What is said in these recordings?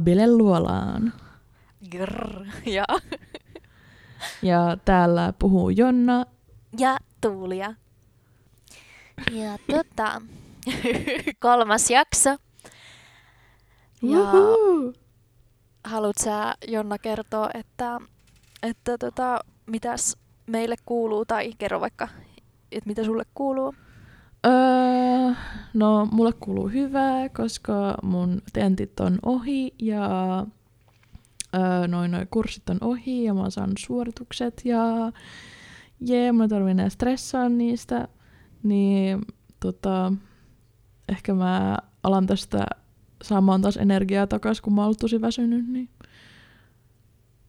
Bile Luolaan. Grrr, ja, Ja täällä puhuu Jonna. ja Tuulia. Ja tota, kolmas jakso. Ja Uhu. haluat sä Jonna kertoa, että, että tota, mitäs meille kuuluu, tai kerro vaikka, että mitä sulle kuuluu. Öö, no, mulle kuuluu hyvää, koska mun tentit on ohi ja öö, noin noin kurssit on ohi ja mä oon saanut suoritukset ja jee, mun ei enää stressaa niistä, niin tota, ehkä mä alan tästä saamaan taas energiaa takas, kun mä oon ollut tosi väsynyt, niin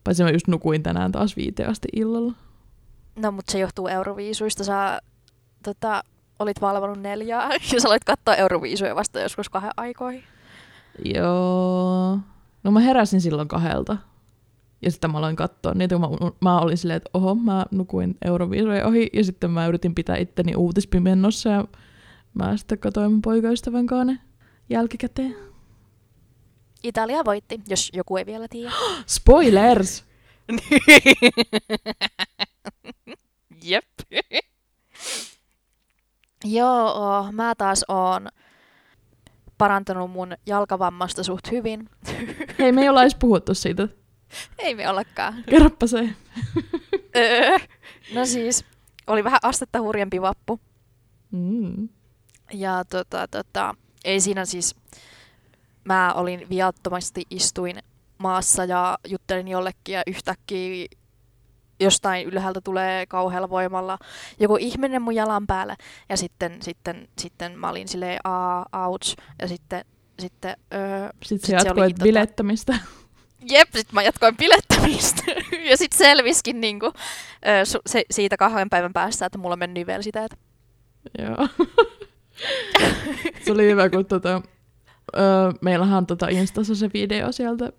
Paitsi mä just nukuin tänään taas viiteen asti illalla. No, mutta se johtuu Euroviisuista. Sä tota, olit valvonut neljää, ja sä aloit katsoa Euroviisuja vasta joskus kahden aikoihin. Joo. No mä heräsin silloin kahdelta. Ja sitten mä aloin katsoa niitä, kun mä, mä olin silleen, että oho, mä nukuin Euroviisujen ohi. Ja sitten mä yritin pitää itteni uutispimennossa ja mä sitten katsoin mun poikaystävän kanssa ne jälkikäteen. Italia voitti, jos joku ei vielä tiedä. Spoilers! Jep. Joo, mä taas oon parantanut mun jalkavammasta suht hyvin. Hei, me ei olla edes puhuttu siitä. Ei me ollakaan. Kerropa se. Öö. no siis, oli vähän astetta hurjempi vappu. Mm. Ja tota, tota, ei siinä siis, mä olin viattomasti istuin maassa ja juttelin jollekin ja yhtäkkiä jostain ylhäältä tulee kauhealla voimalla joku ihminen mun jalan päälle. Ja sitten, sitten, sitten mä olin silleen, aa, ouch. Ja sitten, sitten öö, Sitten Sit se jatkoit olikin tota- bilettämistä. Jep, sit mä jatkoin bilettämistä. ja sit selviskin niinku, ö, su- se, siitä kahden päivän päästä, että mulla on mennyt nivelsitäät. Joo. se oli hyvä, kun tota, öö, meillähän on tota Instassa se video sieltä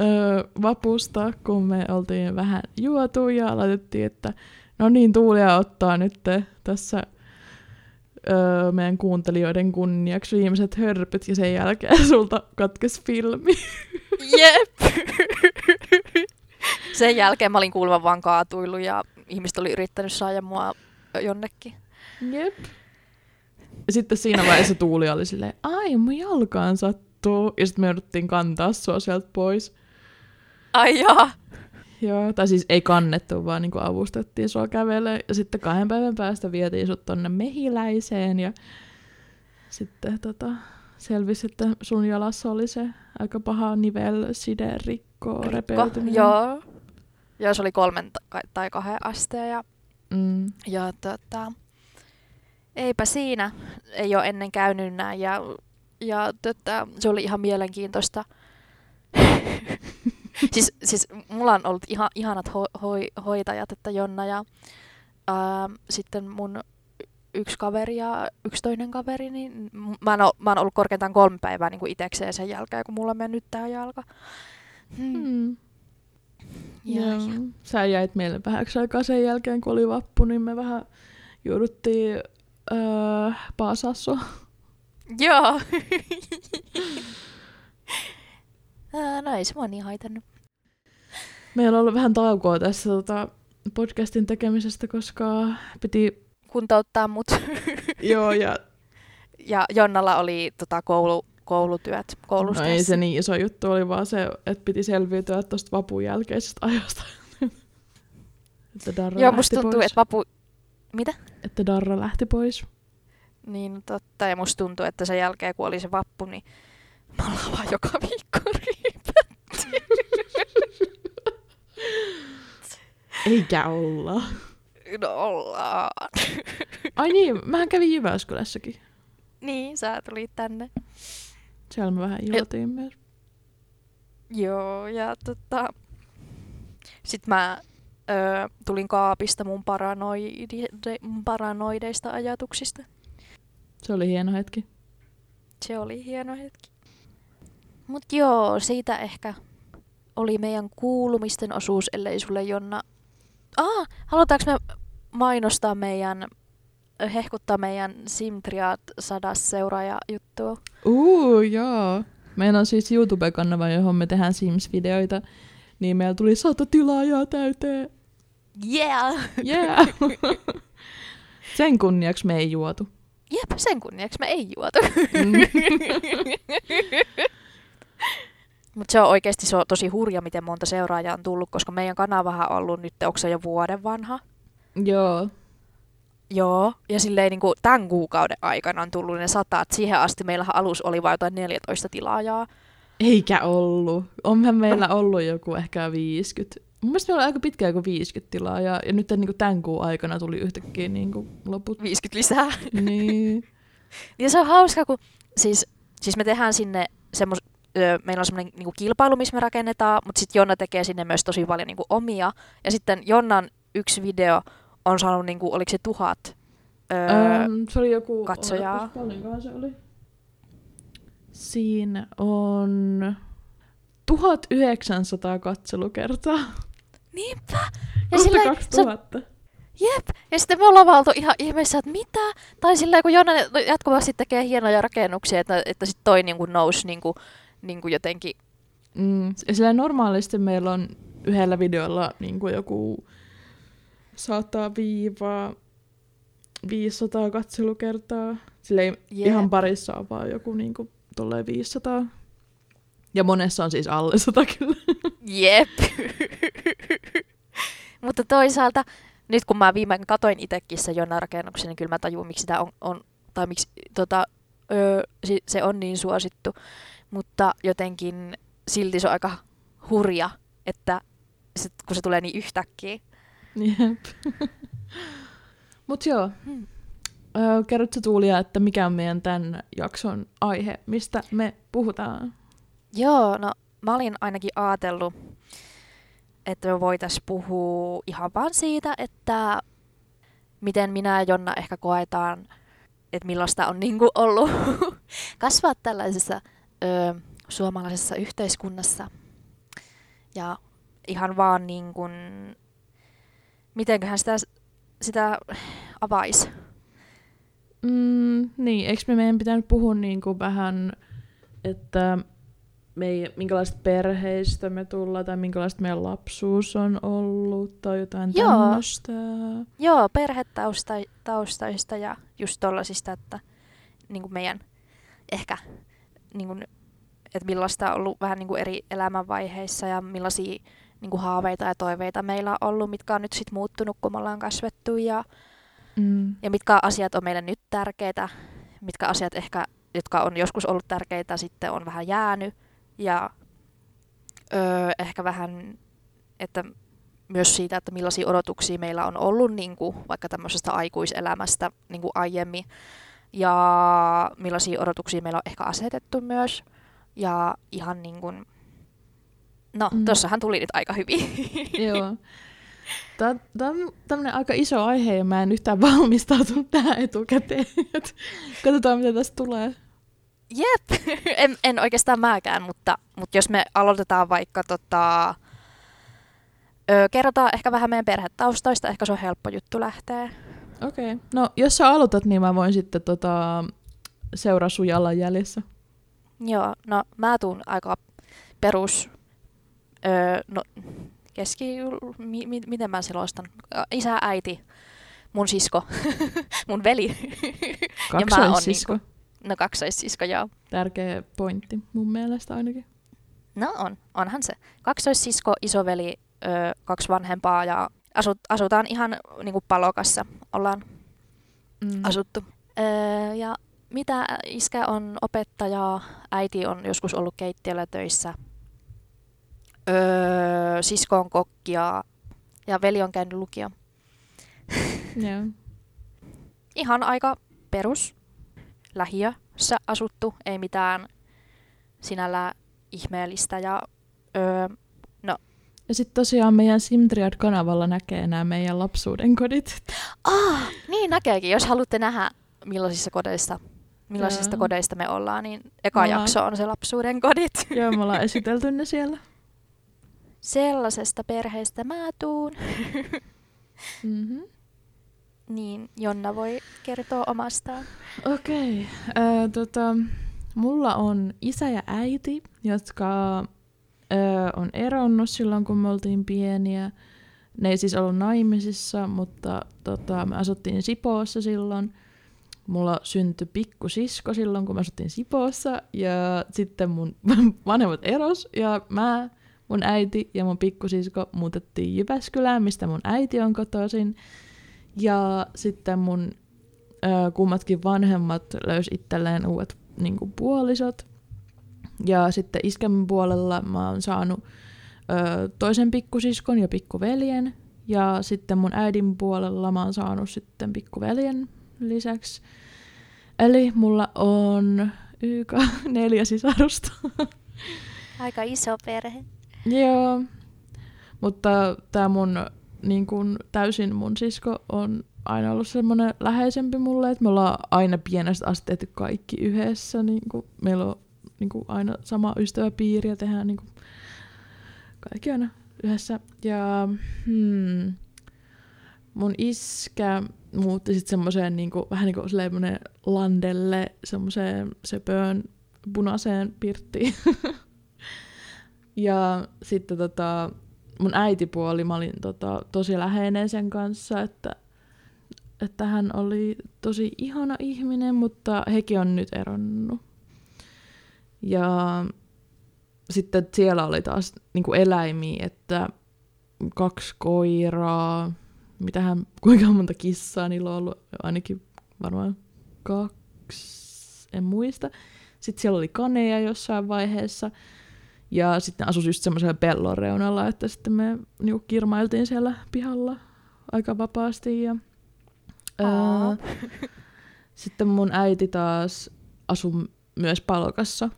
öö, vapusta, kun me oltiin vähän juotu ja laitettiin, että no niin, Tuulia ottaa nyt tässä öö, meidän kuuntelijoiden kunniaksi viimeiset hörpyt ja sen jälkeen sulta katkes filmi. Jep. Sen jälkeen mä olin kuulemma vaan kaatuillut ja ihmiset oli yrittänyt saada mua jonnekin. Jep. Sitten siinä vaiheessa Tuuli oli silleen, ai mun jalkaan sattuu. Ja sitten me jouduttiin kantaa sua sieltä pois. Ai jaa. Joo, tai siis ei kannettu, vaan niin avustettiin sua kävelemään. Ja sitten kahden päivän päästä vietiin sut tonne mehiläiseen ja sitten tota, selvisi, että sun jalassa oli se aika paha nivel siderikko repeytyminen. Joo. Joo, se oli kolmen ta- tai kahden asteen ja, Mm. ja tota, eipä siinä. Ei ole ennen käynyt näin ja, ja tota, se oli ihan mielenkiintoista. siis, siis mulla on ollut ihan, ihanat ho- hoi- hoitajat, että Jonna ja ää, sitten mun yksi kaveri ja yksi toinen kaveri, niin mä oon, mä oon ollut korkeintaan kolme päivää niin kuin itekseen sen jälkeen, kun mulla on mennyt tää jalka. Hmm. Mm. Ja, Joo. ja. Sä jäit meille vähäksi aikaa sen jälkeen, kun oli vappu, niin me vähän jouduttiin öö, paasaa sua. Joo. Ää, no ei se mua niin haitannut. Meillä on ollut vähän taukoa tässä tota, podcastin tekemisestä, koska piti... Kuntouttaa mut. Joo, ja ja Jonnalla oli tota, koulu, koulutyöt, no koulustressi. ei se niin iso juttu, oli vaan se, että piti selviytyä tuosta vapun jälkeisestä ajasta. että Darra Joo, musta tuntuu, pois. että vapu... Mitä? että Darra lähti pois. Niin totta, ja musta tuntuu, että sen jälkeen kun oli se vappu, niin me ollaan vaan joka viikko Eikä olla. No ollaan. Ai niin, mähän kävin Jyväskylässäkin. niin, sä tulit tänne. Siellä me vähän juotiin myös. Joo, ja tota... Sitten mä ö, tulin kaapista mun, paranoide, paranoideista ajatuksista. Se oli hieno hetki. Se oli hieno hetki. Mut joo, siitä ehkä oli meidän kuulumisten osuus, ellei sulle Jonna... Ah, halutaanko me mainostaa meidän, hehkuttaa meidän Simtriat sadas seuraaja juttua? Uu, joo. Meillä on siis YouTube-kanava, johon me tehdään Sims-videoita. Niin meillä tuli sata tilaajaa täyteen. Yeah! Yeah! Sen kunniaksi me ei juotu. Jep, sen kunniaksi me ei juotu. Mm. Mutta se on oikeasti se on tosi hurja, miten monta seuraajaa on tullut, koska meidän kanavahan on ollut nyt, onko se jo vuoden vanha? Joo. Joo, ja silleen niin kuin tämän kuukauden aikana on tullut ne sataat. Siihen asti meillähän alus oli vain jotain 14 tilaajaa. Eikä ollut. Onhan meillä ollut joku ehkä 50. Mun mielestä meillä oli aika pitkään kuin 50 tilaa, ja, nyt niin kuin tämän kuun aikana tuli yhtäkkiä niin kuin loput. 50 lisää. Niin. Ja se on hauska, kun siis, siis me tehdään sinne semmos, meillä on semmoinen niinku kilpailu, missä me rakennetaan, mutta sitten Jonna tekee sinne myös tosi paljon niinku omia. Ja sitten Jonnan yksi video on saanut, niinku, oliko se tuhat öö, Öm, se oli joku... katsojaa. Paljonkohan se oli? Siinä on 1900 katselukertaa. Niinpä! Ja Kohta silleen, se, 2000. jep! Ja sitten me ollaan oltu ihan ihmeessä, että mitä? Tai silleen, kun Jonna jatkuvasti tekee hienoja rakennuksia, että, että sitten toi niinku nousi niinku, niinku jotenkin Mm. Sillä normaalisti meillä on yhdellä videolla niin kuin joku 100 viivaa 500 katselukertaa. Sillä ei Jep. ihan parissa on vaan joku niin kuin, 500. Ja monessa on siis alle 100 kyllä. Jep. Mutta toisaalta, nyt kun mä viime katoin itsekin sen Jonna rakennuksen, niin kyllä mä tajun, miksi sitä on, on tai miksi tota, öö, se on niin suosittu. Mutta jotenkin silti se on aika hurja, että sit, kun se tulee niin yhtäkkiä. Jep. Mut joo. Hmm. Öö, kerrotko Tuulia, että mikä on meidän tämän jakson aihe, mistä me puhutaan? Joo, no mä olin ainakin ajatellut, että me voitaisiin puhua ihan vaan siitä, että miten minä ja Jonna ehkä koetaan, että millaista on niinku ollut kasvaa tällaisessa ö, suomalaisessa yhteiskunnassa. Ja ihan vaan niin kuin, mitenköhän sitä, sitä avaisi. Mm, niin, eikö me meidän pitänyt puhua niin kuin vähän, että me, minkälaista perheistä me tullaan tai minkälaista meidän lapsuus on ollut tai jotain Joo. tämmöistä. Joo, perhetaustaista ja just tollasista, että niin kuin meidän ehkä, niin kuin, että millaista on ollut vähän niin kuin eri elämänvaiheissa ja millaisia niin kuin haaveita ja toiveita meillä on ollut, mitkä on nyt sitten muuttunut, kun me ollaan kasvettu ja, Mm. ja mitkä asiat on meille nyt tärkeitä, mitkä asiat ehkä, jotka on joskus ollut tärkeitä, sitten on vähän jäänyt ja öö, ehkä vähän, että myös siitä, että millaisia odotuksia meillä on ollut niin kuin, vaikka tämmöisestä aikuiselämästä niin kuin aiemmin ja millaisia odotuksia meillä on ehkä asetettu myös ja ihan niin kuin, no Mm. tossahan tuli nyt aika hyvin. Joo. Tämä, tämä on tämmöinen aika iso aihe ja mä en yhtään valmistautunut tähän etukäteen. Et Katsotaan, mitä tästä tulee. Jep, en, en oikeastaan mäkään, mutta, mutta jos me aloitetaan vaikka tota, ö, kerrotaan ehkä vähän meidän perhetaustoista, ehkä se on helppo juttu lähteä. Okei. Okay. No, jos sä aloitat, niin mä voin sitten tota, seuraa sun jalanjäljessä. Joo, no mä tuun aika perus, ö, no keski, mi, mi, miten mä selostan, isä, äiti, mun sisko, mun veli, mä oon Kaksoissisko. no kaksoissisko, joo. Tärkeä pointti mun mielestä ainakin. No on, onhan se. Kaksoissisko, isoveli, ö, kaksi vanhempaa ja asut, asutaan ihan niinku palokassa ollaan Mm. asuttu. Öö, ja mitä iskä on opettaja, äiti on joskus ollut keittiöllä töissä, öö, sisko on kokkia ja veli on käynyt lukio. Joo. Ihan aika perus lähiössä asuttu, ei mitään sinällä ihmeellistä ja öö, Ja sitten tosiaan meidän Simtriad-kanavalla näkee nämä meidän lapsuuden kodit. Ah, niin näkeekin. Jos haluatte nähdä, millaisissa kodeista, millaisista Joo. kodeista me ollaan, niin eka ollaan- jakso on se lapsuuden kodit. Joo, me ollaan esitelty ne siellä. Sellaisesta perheestä mä tuun. Mm-hmm. Niin Jonna voi kertoa omastaan. Okei. Okay. Äh, tota, mulla on isä ja äiti, jotka ö, on eronnut silloin, kun me oltiin pieniä. Ne ei siis ollut naimisissa, mutta tota, me asuttiin Sipoossa silloin. Mulla syntyi pikkusisko silloin, kun me asuttiin Sipoossa. Ja sitten mun vanhemmat eros. Ja mä, mun äiti ja mun pikkusisko muutettiin Jyväskylään, mistä mun äiti on kotoisin. Ja sitten mun ö, kummatkin vanhemmat löysi itselleen uudet niin kuin, puolisot. Ja sitten iskän puolella mä oon saanut ö, toisen pikkusiskon ja pikkuveljen. Ja sitten mun äidin puolella mä oon saanut sitten pikkuveljen lisäksi. Eli mulla on YK neljä sisarusta. Aika iso perhe. Joo, mutta tämä mun niin kun, täysin mun sisko on aina ollut semmoinen läheisempi mulle, että me ollaan aina pienestä asti tehty kaikki yhdessä. Niin kun, meillä on niin kun, aina sama ystäväpiiri ja tehdään niin kun, kaikki aina yhdessä. Ja hmm, mun iskä muutti sitten semmoiseen niin vähän niin kuin landelle, semmoiseen söpöön punaiseen pirttiin. ja sitten tota, mun äitipuoli, mä olin tota, tosi läheinen sen kanssa, että, että hän oli tosi ihana ihminen, mutta hekin on nyt eronnut. Ja sitten siellä oli taas niin kuin eläimiä, että kaksi koiraa, mitähän, kuinka monta kissaa niillä on ollut, ainakin varmaan kaksi, en muista. Sitten siellä oli kaneja jossain vaiheessa. Ja sitten asus just semmoisella pellon reunalla, että sitten me niinku kirmailtiin siellä pihalla aika vapaasti. Ja, ää, sitten mun äiti taas asui myös Palokassa,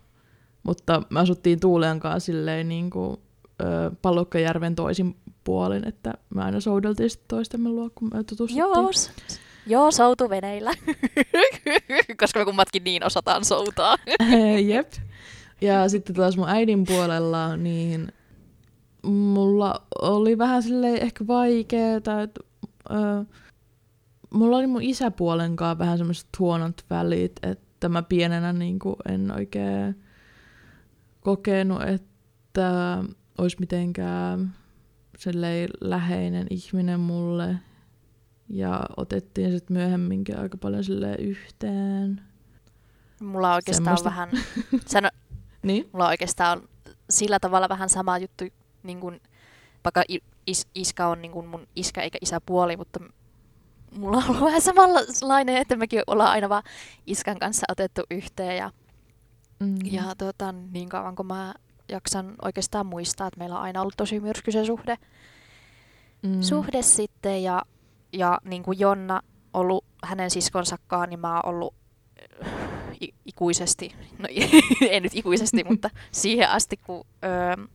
mutta me asuttiin Tuulen kanssa silleen niin kuin, ää, Palokkajärven toisin puolin, että me aina soudeltiin sitten toistemme luo, kun me tutustuttiin. Joo, joo soutuveneillä, koska me kummatkin niin osataan soutaa. Jep. Ja sitten taas mun äidin puolella, niin mulla oli vähän sille ehkä vaikeeta, että äh, mulla oli mun isäpuolen kanssa vähän semmoiset huonot välit, että mä pienenä niin en oikein kokenut, että olisi mitenkään läheinen ihminen mulle. Ja otettiin sitten myöhemminkin aika paljon yhteen. Mulla on oikeastaan Semmosta. vähän... Sano, niin? Mulla on oikeastaan sillä tavalla vähän sama juttu, niin kuin, vaikka is, iska on niin kuin mun iskä eikä isäpuoli, mutta mulla on ollut vähän samanlainen, että mekin ollaan aina vaan iskän kanssa otettu yhteen ja, mm. ja tota, niin kauan kun mä jaksan oikeastaan muistaa, että meillä on aina ollut tosi myrskyisen suhde, mm. suhde sitten ja, ja niin kuin Jonna ollut hänen siskonsakaan, niin mä oon ollut ikuisesti, no ei nyt ikuisesti, mutta siihen asti, kun öö,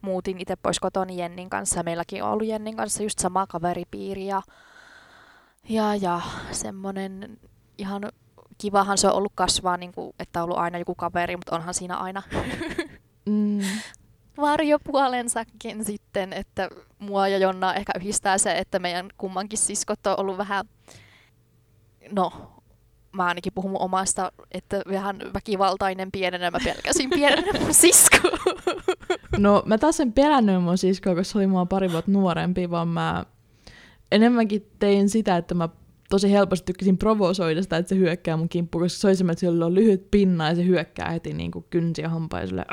muutin itse pois kotoni Jennin kanssa. Meilläkin on ollut Jennin kanssa just sama kaveripiiri ja, ja, ja semmoinen ihan kivahan se on ollut kasvaa, niin kuin, että on ollut aina joku kaveri, mutta onhan siinä aina mm. varjopuolensakin sitten, että mua ja Jonna ehkä yhdistää se, että meidän kummankin siskot on ollut vähän, no mä ainakin puhun mun omasta, että vähän väkivaltainen pienenä, mä pelkäsin pienenä mun sisko. No mä taas en pelännyt mun siskoa, koska se oli mua pari vuotta nuorempi, vaan mä enemmänkin tein sitä, että mä tosi helposti tykkäsin provosoida sitä, että se hyökkää mun kimppuun, koska se oli semmoinen, että sillä on lyhyt pinna ja se hyökkää heti niin kuin kynsi ja hampaa ja silleen,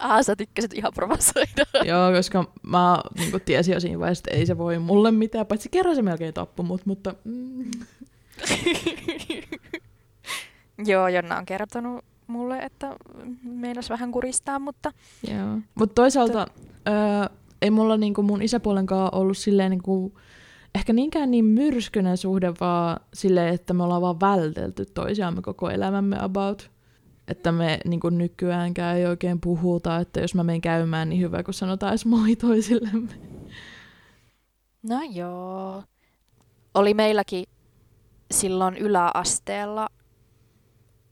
Ah, sä tykkäsit ihan provosoida. Joo, koska mä niin tiesin jo siinä vaiheessa, että ei se voi mulle mitään, paitsi kerran se melkein tappoi mut, mutta... Mm. Joo, Jonna on kertonut mulle, että meinas vähän kuristaa, mutta... Joo, mutta toisaalta öö, ei mulla niinku mun isäpuolenkaan ollut silleen niinku, ehkä niinkään niin myrskyinen suhde, vaan silleen, että me ollaan vaan vältelty toisiamme koko elämämme about. Että me niin nykyäänkään ei oikein puhuta, että jos mä menen käymään, niin hyvä, kun sanotaan edes moi toisillemme. No joo. Oli meilläkin silloin yläasteella,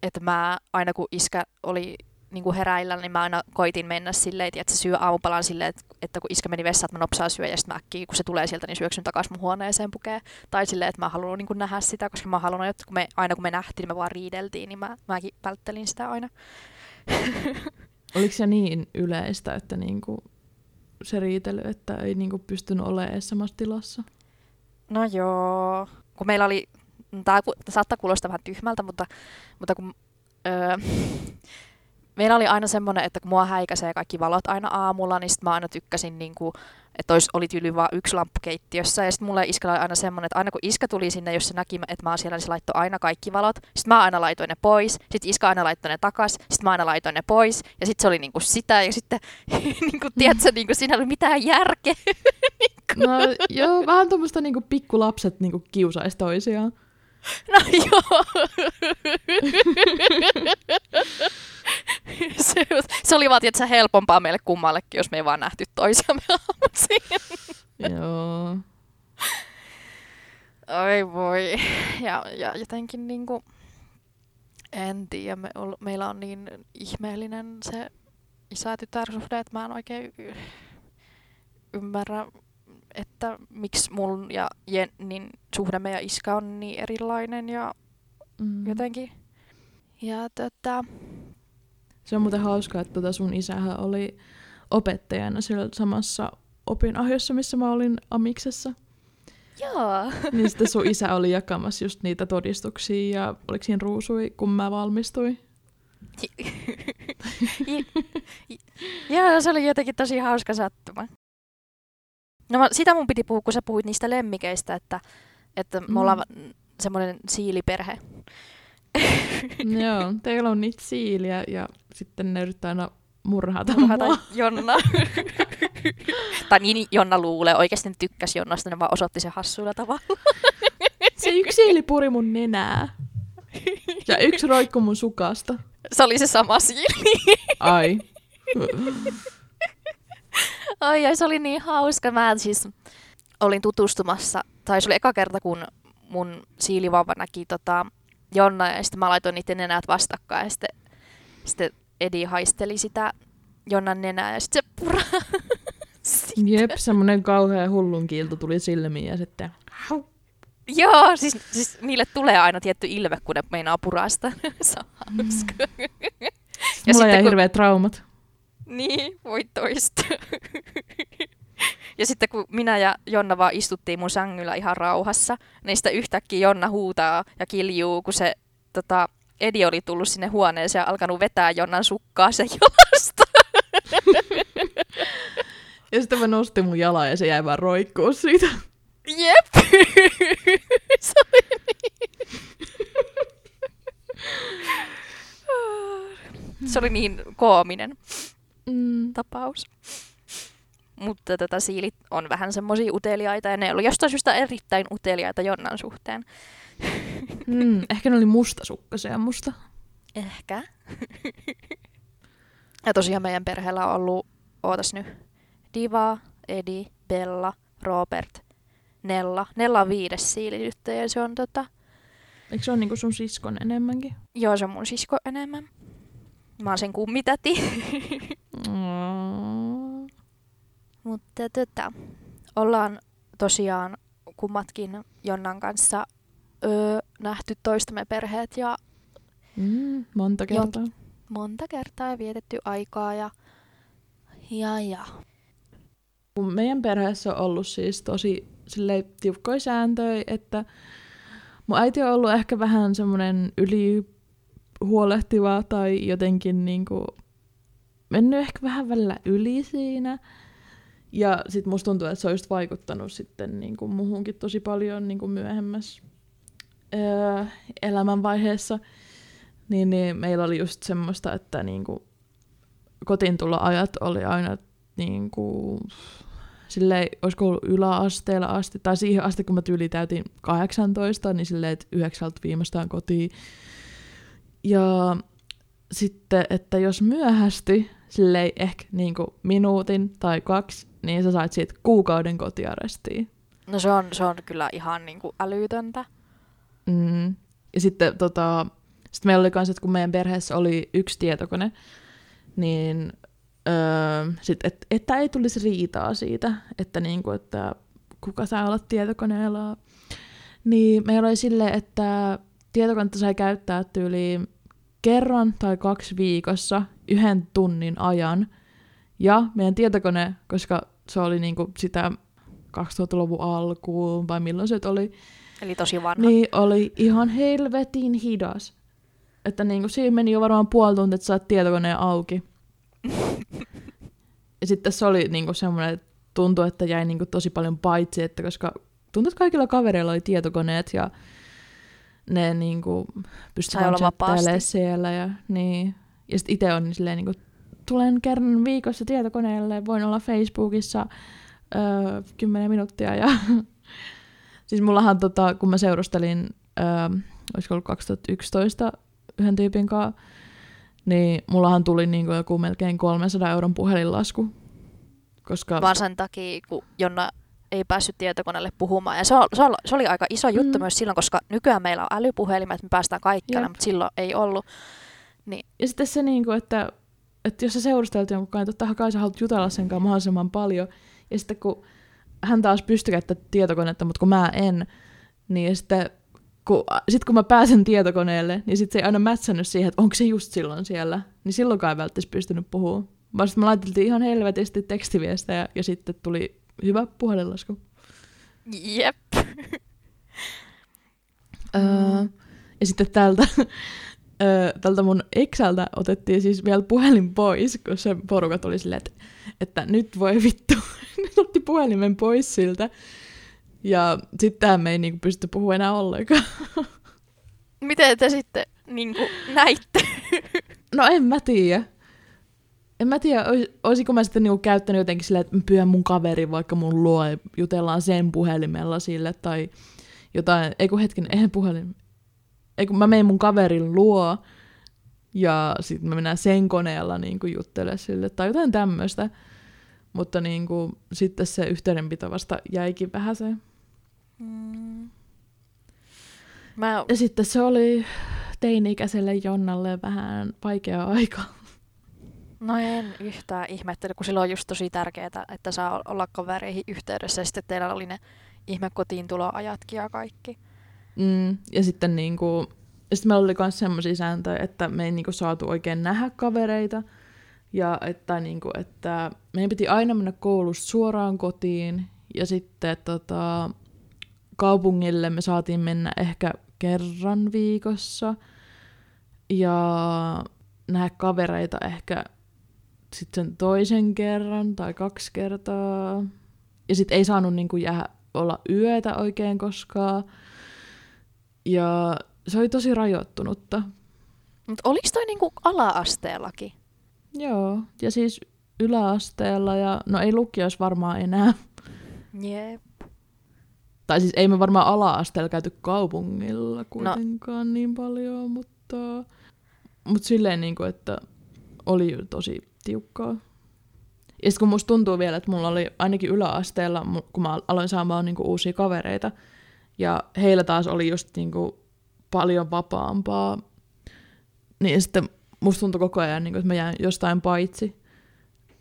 että mä aina kun iskä oli niinku heräillä, niin mä aina koitin mennä silleen, että se syö aamupalan silleen, että, että kun iskä meni vessaan, että mä nopsaa syö ja sitten mä äkkiä, kun se tulee sieltä, niin syöksyn takaisin mun huoneeseen pukee. Tai silleen, että mä haluan niinku nähdä sitä, koska mä haluan, että kun me, aina kun me nähtiin, niin me vaan riideltiin, niin mä, mäkin välttelin sitä aina. Oliko se niin yleistä, että niinku se riitely, että ei niinku pystynyt olemaan edes samassa tilassa? No joo. Kun meillä oli, tämä saattaa kuulostaa vähän tyhmältä, mutta, mutta kun öö, meillä oli aina semmoinen, että kun mua häikäisee kaikki valot aina aamulla, niin sit mä aina tykkäsin, niin kuin, että olisi, oli tyyli vaan yksi lamppu keittiössä. Ja sitten mulle iskä oli aina semmoinen, että aina kun iskä tuli sinne, jos se näki, että mä oon siellä, niin se laittoi aina kaikki valot. Sitten mä aina laitoin ne pois. Sitten iskä aina laittoi ne takas. Sitten mä aina laitoin ne pois. Ja sitten se oli niinku sitä. Ja sitten, niinku, tiedätkö, niinku, siinä oli mitään järkeä. No joo, vähän tuommoista niinku pikkulapset niinku kiusaisi toisiaan. No joo. Se, se oli vaan tietysti helpompaa meille kummallekin, jos me ei vaan nähty toisiamme aamuisin. joo. Oi voi. Ja, ja jotenkin niinku, en tiedä, me, meillä on niin ihmeellinen se isä-tytär-suhde, että mä en oikein ymmärrä, että miksi mun ja Jennin suhde meidän iska on niin erilainen ja mm. jotenkin. Ja tota... Se on muuten hauskaa, että tota sun isähän oli opettajana siellä samassa opinahjossa, missä mä olin Amiksessa. Joo. Niin sitten sun isä oli jakamassa just niitä todistuksia ja oliko siinä ruusui, kun mä valmistuin? Joo, se oli jotenkin tosi hauska sattuma. No sitä mun piti puhua, kun sä puhuit niistä lemmikeistä, että, että me mm. ollaan semmoinen siiliperhe. Joo, teillä on niitä siiliä ja sitten ne yrittää aina murhata, murhata Jonna. tai niin Jonna luulee. Oikeasti ne tykkäsi Jonnasta, ne vaan osoitti se hassuilla tavalla. se yksi siili puri mun nenää. Ja yksi roikku mun sukasta. Se oli se sama siili. Ai. Ai, ai, se oli niin hauska. Mä siis olin tutustumassa, tai se oli eka kerta, kun mun siilivauva näki tota, Jonna, ja sitten mä laitoin niiden nenät vastakkain, ja sitten, sitten Edi haisteli sitä Jonnan nenää, ja sitten se pura. Jep, semmonen kauhea hullun kiilto tuli silmiin, ja sitten... Joo, siis, siis niille tulee aina tietty ilme, kun ne meinaa purasta. se on hauska. Mm. ja Mulla jäi kun... hirveät traumat. Niin, voi toista. ja sitten kun minä ja Jonna vaan istuttiin mun sängyllä ihan rauhassa, niin sitten yhtäkkiä Jonna huutaa ja kiljuu, kun se tota, Edi oli tullut sinne huoneeseen ja alkanut vetää Jonnan sukkaa sen jalasta. ja sitten mä nostin mun jalan ja se jäi vaan roikkuu siitä. Jep! se oli niin. se oli niin koominen mm. tapaus. Mutta tota, siilit on vähän semmoisia uteliaita ja ne oli jostain syystä erittäin uteliaita Jonnan suhteen. Mm, ehkä ne oli mustasukkaisia musta. Ehkä. ja tosiaan meidän perheellä on ollut, ootas nyt, Diva, Edi, Bella, Robert, Nella. Nella on viides siilityttö ja se on tota... Eikö se ole niinku sun siskon enemmänkin? Joo, se on mun sisko enemmän. Mä oon sen kummitäti. mm. Mutta tota, ollaan tosiaan kummatkin Jonnan kanssa öö, nähty toistamme perheet ja mm, monta kertaa. Jonkin, monta kertaa ja vietetty aikaa ja, ja, ja. Meidän perheessä on ollut siis tosi tiukkoja sääntöjä, että mun äiti on ollut ehkä vähän semmoinen yli huolehtiva tai jotenkin niinku mennyt ehkä vähän välillä yli siinä. Ja sitten musta tuntuu, että se on just vaikuttanut sitten niinku muhunkin tosi paljon niinku myöhemmässä öö, elämänvaiheessa. Niin, niin meillä oli just semmoista, että niinku kotiin ajat oli aina niinku, silleen, olisiko ollut yläasteella asti, tai siihen asti, kun mä tyyli täytin 18, niin silleen, että yhdeksältä viimeistään kotiin ja sitten, että jos myöhästi, silleen ehkä niin kuin minuutin tai kaksi, niin sä sait siitä kuukauden kotiarestiin. No se on, se on kyllä ihan niin kuin älytöntä. Mm. Ja sitten tota, sit meillä oli kans, että kun meidän perheessä oli yksi tietokone, niin öö, sit, et, että ei tulisi riitaa siitä, että, niinku, että kuka saa olla tietokoneella. Niin meillä oli silleen, että tietokonetta sai käyttää tyyliin kerran tai kaksi viikossa yhden tunnin ajan. Ja meidän tietokone, koska se oli niinku sitä 2000-luvun alkuun, vai milloin se oli, Eli tosi vanha. niin oli ihan helvetin hidas. Että niinku siinä meni jo varmaan puoli tuntia, että saat tietokoneen auki. ja sitten se oli niinku semmoinen, että tuntui, että jäi niinku tosi paljon paitsi, että koska tuntui, että kaikilla kavereilla oli tietokoneet ja ne niinku pystyi siellä. Ja, niin. ja sitten itse on silleen, niinku, tulen kerran viikossa tietokoneelle, voin olla Facebookissa öö, 10 minuuttia. Ja siis mullahan, tota, kun mä seurustelin, öö, olisiko ollut 2011 yhden tyypin kanssa, niin mullahan tuli niinku joku melkein 300 euron puhelinlasku. Koska, Vaan sen takia, kun Jonna ei päässyt tietokoneelle puhumaan. Ja se, on, se, oli, se oli aika iso juttu Mm. myös silloin, koska nykyään meillä on älypuhelimet, me päästään kaikkialle, mutta silloin ei ollut. ja sitten se, niinku, että, että jos sä seurustelet jonkun kanssa, totta kai sä haluat jutella sen kanssa mahdollisimman paljon. Ja sitten kun hän taas pystyy käyttämään tietokonetta, mutta kun mä en, niin sitten kun, sit kun mä pääsen tietokoneelle, niin sitten se ei aina mätsännyt siihen, että onko se just silloin siellä. Niin silloinkaan ei välttämättä pystynyt puhua. Vaan sitten me laitettiin ihan helvetisti tekstiviestejä ja sitten tuli hyvä puhelinlasku. Jep. Öö, ja sitten tältä, öö, tältä mun Exältä otettiin siis vielä puhelin pois, kun se porukat oli silleen, että, että nyt voi vittu. nyt otti puhelimen pois siltä. Ja sittenhän me ei niinku pysty puhumaan enää ollenkaan. Miten te sitten niin kuin, näitte? No en mä tiedä. En mä tiedä, olisiko mä sitten niinku käyttänyt jotenkin silleen, että pyydän mun kaveri vaikka mun luo ja jutellaan sen puhelimella sille tai jotain. Ei kun hetken, eihän puhelin. Ei kun mä menen mun kaverin luo ja sitten mä mennään sen koneella niinku juttele sille tai jotain tämmöistä. Mutta niinku, sitten se yhteydenpito vasta jäikin vähän se. Mm. Mä, Ja sitten se oli teini-ikäiselle Jonnalle vähän vaikea aika. no en yhtään ihmettele, kun silloin on just tosi tärkeää, että saa olla kavereihin yhteydessä ja sitten teillä oli ne ihme kotiin tuloajatkin ja kaikki. Mm, ja sitten niinku, ja sitten meillä oli myös semmoisia sääntöjä, että me ei niinku saatu oikein nähdä kavereita. Ja että, niinku, että meidän piti aina mennä koulusta suoraan kotiin. Ja sitten tota, kaupungille me saatiin mennä ehkä kerran viikossa. Ja nähdä kavereita ehkä sitten sen toisen kerran tai kaksi kertaa. Ja sitten ei saanut niinku jäädä olla yötä oikein koskaan. Ja se oli tosi rajoittunutta. Mutta oliko toi niinku ala-asteellakin? Joo, ja siis yläasteella ja no ei lukiossa varmaan enää. Jep. Tai siis ei me varmaan ala-asteella käyty kaupungilla kuitenkaan no. niin paljon, mutta, mutta silleen niin kuin, että oli tosi tiukkaa. Ja sitten kun musta tuntuu vielä, että mulla oli ainakin yläasteella, kun mä aloin saamaan niin kuin uusia kavereita, ja heillä taas oli just niin kuin paljon vapaampaa, niin sitten musta tuntui koko ajan, niin kuin, että mä jäin jostain paitsi,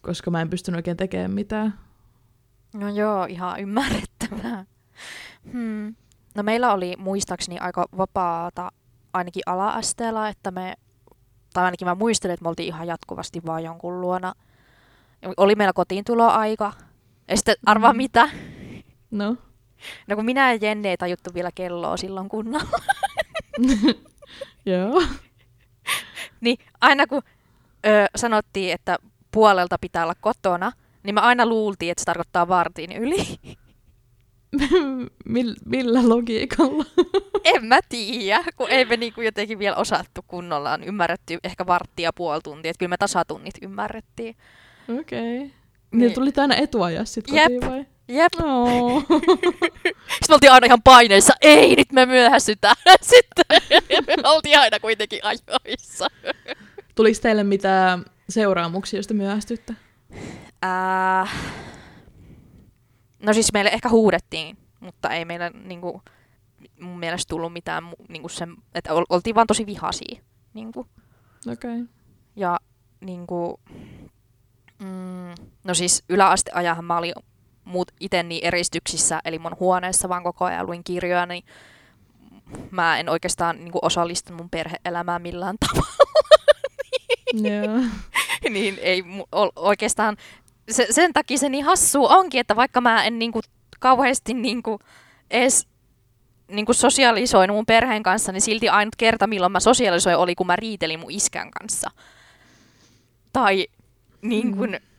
koska mä en pystynyt oikein tekemään mitään. No joo, ihan ymmärrettävää. Hmm. No meillä oli muistaakseni aika vapaata ainakin ala-asteella, että me, tai ainakin mä muistelen, että me oltiin ihan jatkuvasti vaan jonkun luona. Oli meillä kotiin tuloaika. Ja sitten arvaa Mhm. mitä? No, No kun minä ja Jenni ei tajuttu vielä kelloa silloin kunnolla. joo. niin aina kun ö, sanottiin, että puolelta pitää olla kotona, niin me aina luultiin, että se tarkoittaa vartin yli. Mill, millä logiikalla? En mä tiedä, kun ei me niinku jotenkin vielä osattu kunnollaan. Ymmärretty ehkä varttia puoli tuntia, että kyllä me tasatunnit ymmärrettiin. Okei. Okay. Niin. Niin tulit aina etuajassa sit Jep. kotiin vai? Jep. No. Sitten me oltiin aina ihan paineissa, ei nyt me myöhästytään. Sitten me oltiin aina kuitenkin ajoissa. Tuliko teille mitään seuraamuksia, jos te myöhästytte? Äh, no siis meille ehkä huudettiin, mutta ei meillä niinku, mun mielestä tullut mitään, niinku sen, että ol- oltiin vaan tosi vihaisia. Niinku. Okei. Okay. Ja niinku, mm, no siis yläasteajahan mä olin muut itse niin eristyksissä, eli mun huoneessa vaan koko ajan luin kirjoja, niin mä en oikeastaan niin osallistunut mun perheelämään millään tavalla. Joo. niin ei oikeastaan, se, sen takia se niin hassu onkin, että vaikka mä en niinku kauheasti niinku edes niinku sosialisoinut mun perheen kanssa, niin silti ainut kerta, milloin mä sosialisoin, oli kun mä riitelin mun iskän kanssa. Tai niin kun, mm.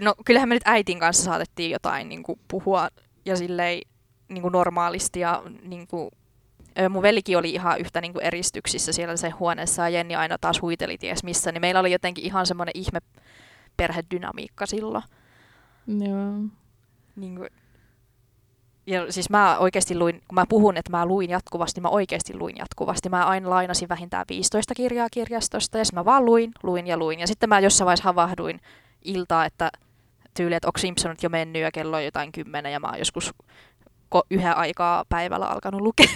No, kyllähän me nyt äitin kanssa saatettiin jotain niin kuin, puhua ja silleen niin kuin normaalisti ja niin kuin, mun velikin oli ihan yhtä niin kuin eristyksissä siellä se huoneessa ja Jenni aina taas huiteli ties missä, niin meillä oli jotenkin ihan semmoinen ihme perhedynamiikka silloin. Joo. Niin kuin, ja siis mä oikeasti luin, kun mä puhun, että mä luin jatkuvasti, mä oikeasti luin jatkuvasti. Mä aina lainasin vähintään 15 kirjaa kirjastosta ja mä vaan luin, luin ja luin. Ja sitten mä jossain vaiheessa havahduin iltaa, että tyyli, että onko Simpsonit jo mennyt ja kello on jotain kymmenen ja mä oon joskus ko- yhden aikaa päivällä alkanut lukea.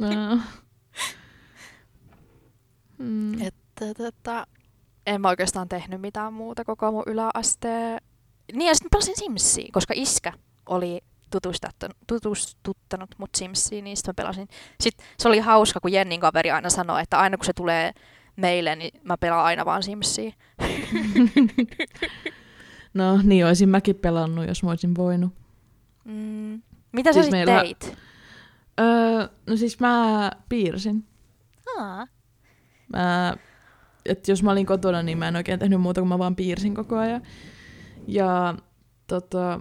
No. mm. Että tota, en mä oikeastaan tehnyt mitään muuta koko mun yläasteen. Niin ja sitten pelasin Simsia, koska iskä oli tutustuttanut mut Simsiin, niin sitten mä pelasin. Sitten se oli hauska, kun Jennin kaveri aina sanoi, että aina kun se tulee meille, niin mä pelaan aina vaan Simsia. no niin, olisin mäkin pelannut, jos mä olisin voinut. Mm. Mitä siis sä meillä... teit? Öö, no siis mä piirsin. Aa. Mä, et jos mä olin kotona, niin mä en oikein tehnyt muuta kuin mä vaan piirsin koko ajan. Ja tota,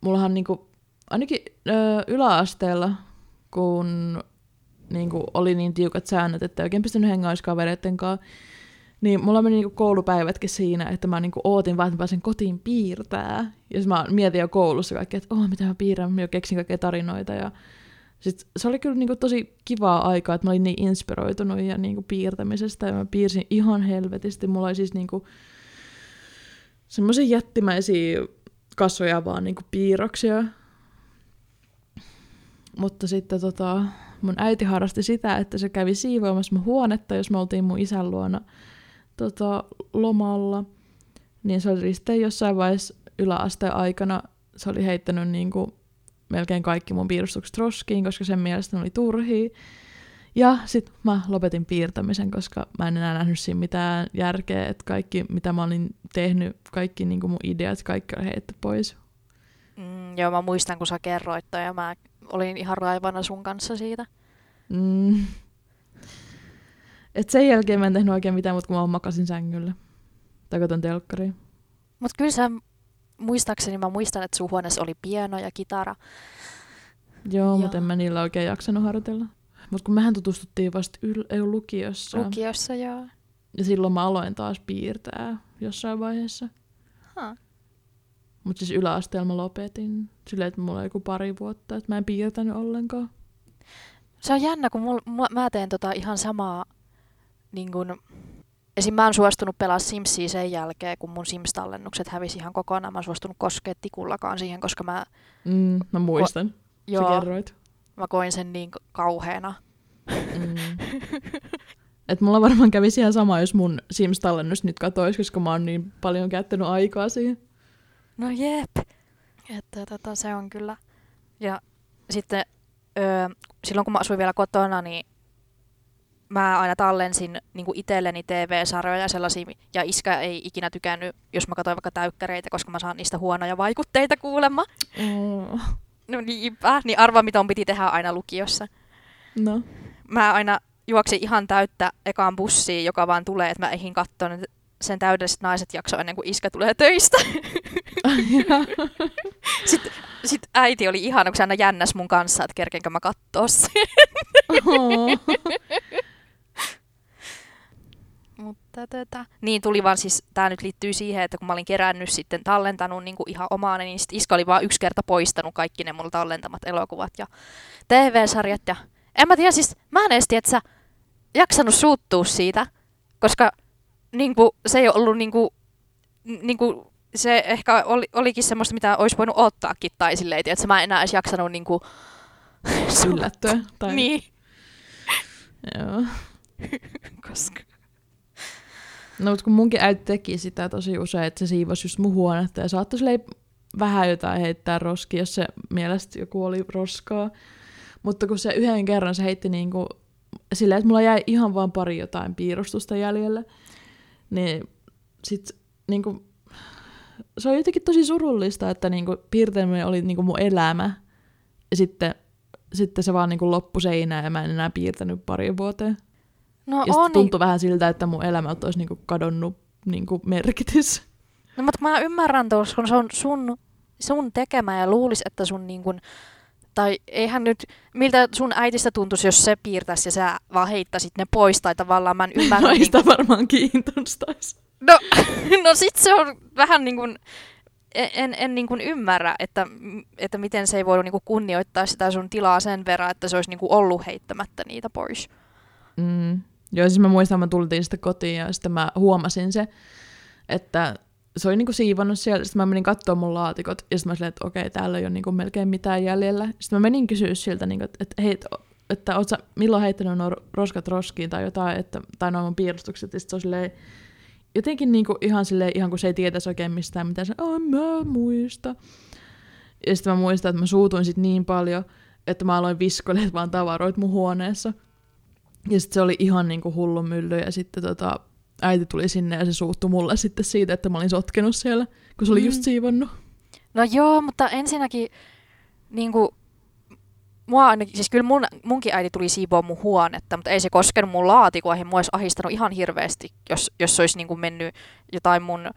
mullahan niinku, ainakin öö, yläasteella, kun niinku, oli niin tiukat säännöt, että oikein pystynyt hengaamaan kavereiden kanssa, niin mulla meni niinku koulupäivätkin siinä, että mä niinku ootin vaan, että mä pääsen kotiin piirtää. Ja mä mietin jo koulussa kaikkea, että oh, mitä mä piirrän, mä jo keksin kaikkea tarinoita. Ja sit se oli kyllä niinku tosi kivaa aikaa, että mä olin niin inspiroitunut ja niinku piirtämisestä. Ja mä piirsin ihan helvetisti. Mulla oli siis niinku semmoisia jättimäisiä kasvoja vaan niinku piirroksia. Mutta sitten tota, mun äiti harrasti sitä, että se kävi siivoamassa mun huonetta, jos me oltiin mun isän luona tota, lomalla. Niin se oli sitten jossain vaiheessa yläasteen aikana, se oli heittänyt niin kuin melkein kaikki mun piirustukset roskiin, koska sen mielestä ne oli turhia. Ja sitten mä lopetin piirtämisen, koska mä en enää nähnyt siinä mitään järkeä, että kaikki mitä mä olin tehnyt, kaikki niin kuin mun ideat, kaikki oli heitetty pois. Mm, joo, mä muistan, kun sä kerroit toi, ja mä olin ihan raivana sun kanssa siitä. Mm. Et sen jälkeen mä en tehnyt oikein mitään, mutta kun mä makasin sängyllä. Tai katon telkkariin. Mut kyllä sä, muistaakseni mä muistan, että sun huoneessa oli piano ja kitara. Joo, ja... mutta en mä niillä oikein jaksanut harjoitella. Mutta kun mehän tutustuttiin vasta yl- ei lukiossa. Lukiossa, joo. Ja silloin mä aloin taas piirtää jossain vaiheessa. Huh. Mutta siis yläasteella mä lopetin. Silleen, että mulla oli joku pari vuotta, että mä en piirtänyt ollenkaan. Se on jännä, kun mul, mä teen tota ihan samaa niin kun, esim. mä oon suostunut pelaa Simsia sen jälkeen, kun mun Sims-tallennukset hävisi ihan kokonaan. Mä oon suostunut koskea tikullakaan siihen, koska mä... Mm, mä muistan. Ko- joo, kerroit. Mä koin sen niin kauheena. Mm. Et mulla varmaan kävisi ihan sama, jos mun Sims-tallennus nyt katoisi, koska mä oon niin paljon käyttänyt aikaa siihen. No jep. Että tota, se on kyllä. Ja sitten öö, silloin kun mä asuin vielä kotona, niin mä aina tallensin niin itselleni TV-sarjoja sellaisia, ja iskä ei ikinä tykännyt, jos mä katsoin vaikka täykkäreitä, koska mä saan niistä huonoja vaikutteita kuulemma. Mm. No niinpä, niin arva mitä on piti tehdä aina lukiossa. No. Mä aina juoksin ihan täyttä ekaan bussiin, joka vaan tulee, että mä eihin katson sen täydelliset naiset jakso ennen kuin iskä tulee töistä. sitten sit äiti oli ihana, kun se aina jännäs mun kanssa, että kerkenkö mä kattoo sen. Mutta tätä. Niin tuli vaan siis, tää nyt liittyy siihen, että kun mä olin kerännyt sitten tallentanut niin kuin ihan omaani, niin sit Iska oli vaan yksi kerta poistanut kaikki ne mulla tallentamat elokuvat ja TV-sarjat. Ja en mä tiedä, siis mä en edes tiedä, että sä jaksanut suuttua siitä, koska niin kuin, se ei ollut niin kuin, niin kuin, se ehkä oli, olikin semmoista, mitä olisi voinut ottaakin tai silleen, että mä en enää edes jaksanut niin kuin, yllättyä. Tai... niin. Joo. koska No, mutta kun munkin äiti teki sitä tosi usein, että se siivosi just mun huonetta ja saattoi silleen vähän jotain heittää roskia, jos se mielestä joku oli roskaa. Mutta kun se yhden kerran se heitti niinku silleen, että mulla jäi ihan vaan pari jotain piirustusta jäljellä, niin sit niinku, se on jotenkin tosi surullista, että niinku piirtäminen oli niinku mun elämä ja sitten, sitten se vaan niinku loppui seinään ja mä en enää piirtänyt pari vuoteen. No ja on, sitten tuntui vähän siltä, että mun elämältä olisi niinku kadonnut niinku merkitys. No, mutta mä ymmärrän tuossa, kun se on sun, sun tekemä ja luulis, että sun niin kun, tai eihän nyt, miltä sun äitistä tuntuisi, jos se piirtäisi ja sä vaan heittäisit ne pois, tai tavallaan mä en ymmärrä. No ei niin sitä varmaan kiinnostaisi. No, no sit se on vähän niin kuin, en, en niin kuin ymmärrä, että, että miten se ei voinut niin kuin kunnioittaa sitä sun tilaa sen verran, että se olisi niin kuin ollut heittämättä niitä pois. Mm. Joo, siis mä muistan, mä tultiin sitten kotiin ja sitten mä huomasin se, että se oli niinku siivonnut siellä. Sitten mä menin katsoa mun laatikot ja sitten mä silleen, että okei, täällä ei ole niinku melkein mitään jäljellä. Sitten mä menin kysyä siltä, niinku, että, että hei, että oot sä milloin heittänyt nuo roskat roskiin tai jotain, että, tai nuo mun piirustukset. Ja sitten se on silleen, jotenkin niinku ihan silleen, ihan kun se ei tietäisi oikein mistään mitä se, oh, mä muista. Ja sitten mä muistan, että mä suutuin sit niin paljon, että mä aloin viskoilemaan vaan tavaroit mun huoneessa. Ja sitten se oli ihan niinku hullu mylly ja sitten tota, äiti tuli sinne ja se suuttui mulle sitten siitä, että mä olin sotkenut siellä, kun se oli mm. just siivonnut. No joo, mutta ensinnäkin niinku, mua ainakin, siis kyllä mun, munkin äiti tuli siivoa mun huonetta, mutta ei se koskenut mun laatikoihin. Mua olisi ahistanut ihan hirveästi, jos, jos se olisi niinku mennyt jotain mun,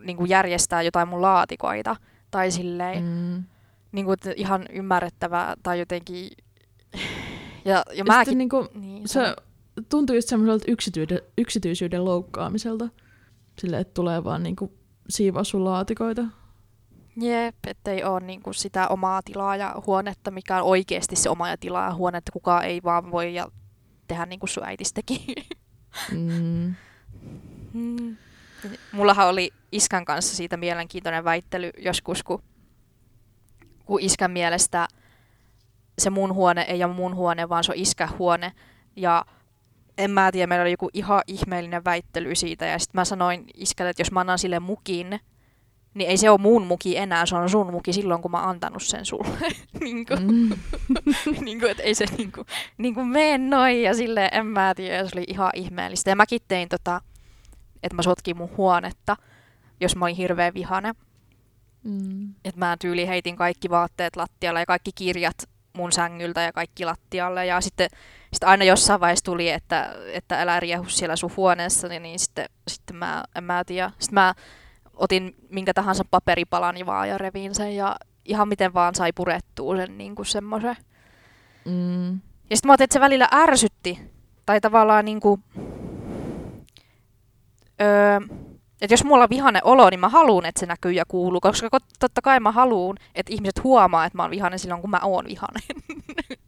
niinku järjestää jotain mun laatikoita. Tai silleen, mm. niinku, ihan ymmärrettävää tai jotenkin... Ja, ja, mäkin... Niinku, niin, se tuntui just semmoiselta yksityisyyden, yksityisyyden loukkaamiselta. Sille, että tulee vaan niinku siivoa sun laatikoita. Jep, ettei ole niinku sitä omaa tilaa ja huonetta, mikä on oikeasti se oma ja tilaa ja huone, että kukaan ei vaan voi ja tehdä niin kuin sun äitis teki. Mm. Mm. Mullahan oli iskän kanssa siitä mielenkiintoinen väittely joskus, kun, kun iskän mielestä se mun huone ei ole mun huone, vaan se on iskähuone. Ja en mä tiedä, meillä oli joku ihan ihmeellinen väittely siitä. Ja sitten mä sanoin iskälle, että jos mä annan sille mukin, niin ei se ole mun muki enää, se on sun muki silloin, kun mä oon antanut sen sulle. niin kuin, mm. niin kuin, että ei se niin kuin, niin kuin mene noin ja silleen en mä tiedä, se oli ihan ihmeellistä. Ja mäkin tein tota, että mä sotkin mun huonetta, jos mä olin hirveän vihane. Mm. Että mä tyyli heitin kaikki vaatteet lattialle ja kaikki kirjat mun sängyltä ja kaikki lattialle. Ja sitten, sitten aina jossain vaiheessa tuli, että, että älä riehu siellä sun huoneessa, niin, niin sitten, sitten mä, en mä tiedä. Sitten mä otin minkä tahansa paperipalan vaan ja revin sen ja ihan miten vaan sai purettua sen niin kuin semmoisen. Mm. Ja sitten mä että se välillä ärsytti. Tai tavallaan niin kuin, öö, että jos mulla on vihane olo, niin mä haluan, että se näkyy ja kuuluu, koska totta kai mä haluan, että ihmiset huomaa, että mä oon vihainen silloin, kun mä oon vihainen.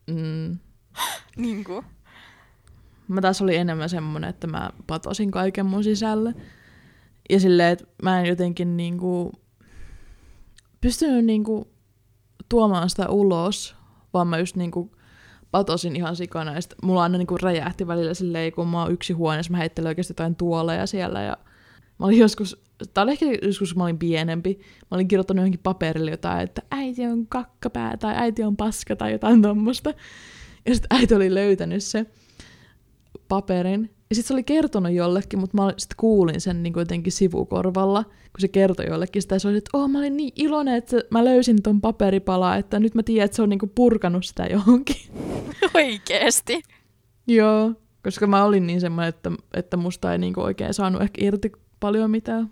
Mm. niin kuin. Mä taas oli enemmän semmonen, että mä patosin kaiken mun sisälle. Ja silleen, että mä en jotenkin niinku pystynyt niinku tuomaan sitä ulos, vaan mä just niinku patosin ihan sikana. Ja mulla aina niinku räjähti välillä silleen, kun mä oon yksi huoneessa, mä heittelen oikeasti jotain tuoleja siellä. Ja mä olin joskus, oli ehkä joskus, kun mä olin pienempi, mä olin kirjoittanut johonkin paperille jotain, että äiti on kakkapää tai äiti on paska tai jotain tommosta. Ja sitten äiti oli löytänyt se paperin ja sitten se oli kertonut jollekin, mutta mä sitten kuulin sen niin jotenkin sivukorvalla, kun se kertoi jollekin sitä. Se oli, että oh, mä olin niin iloinen, että mä löysin ton paperipalaa, että nyt mä tiedän, että se on niin purkanut sitä johonkin. Oikeesti? Joo, koska mä olin niin semmoinen, että, että musta ei niin oikein saanut ehkä irti paljon mitään.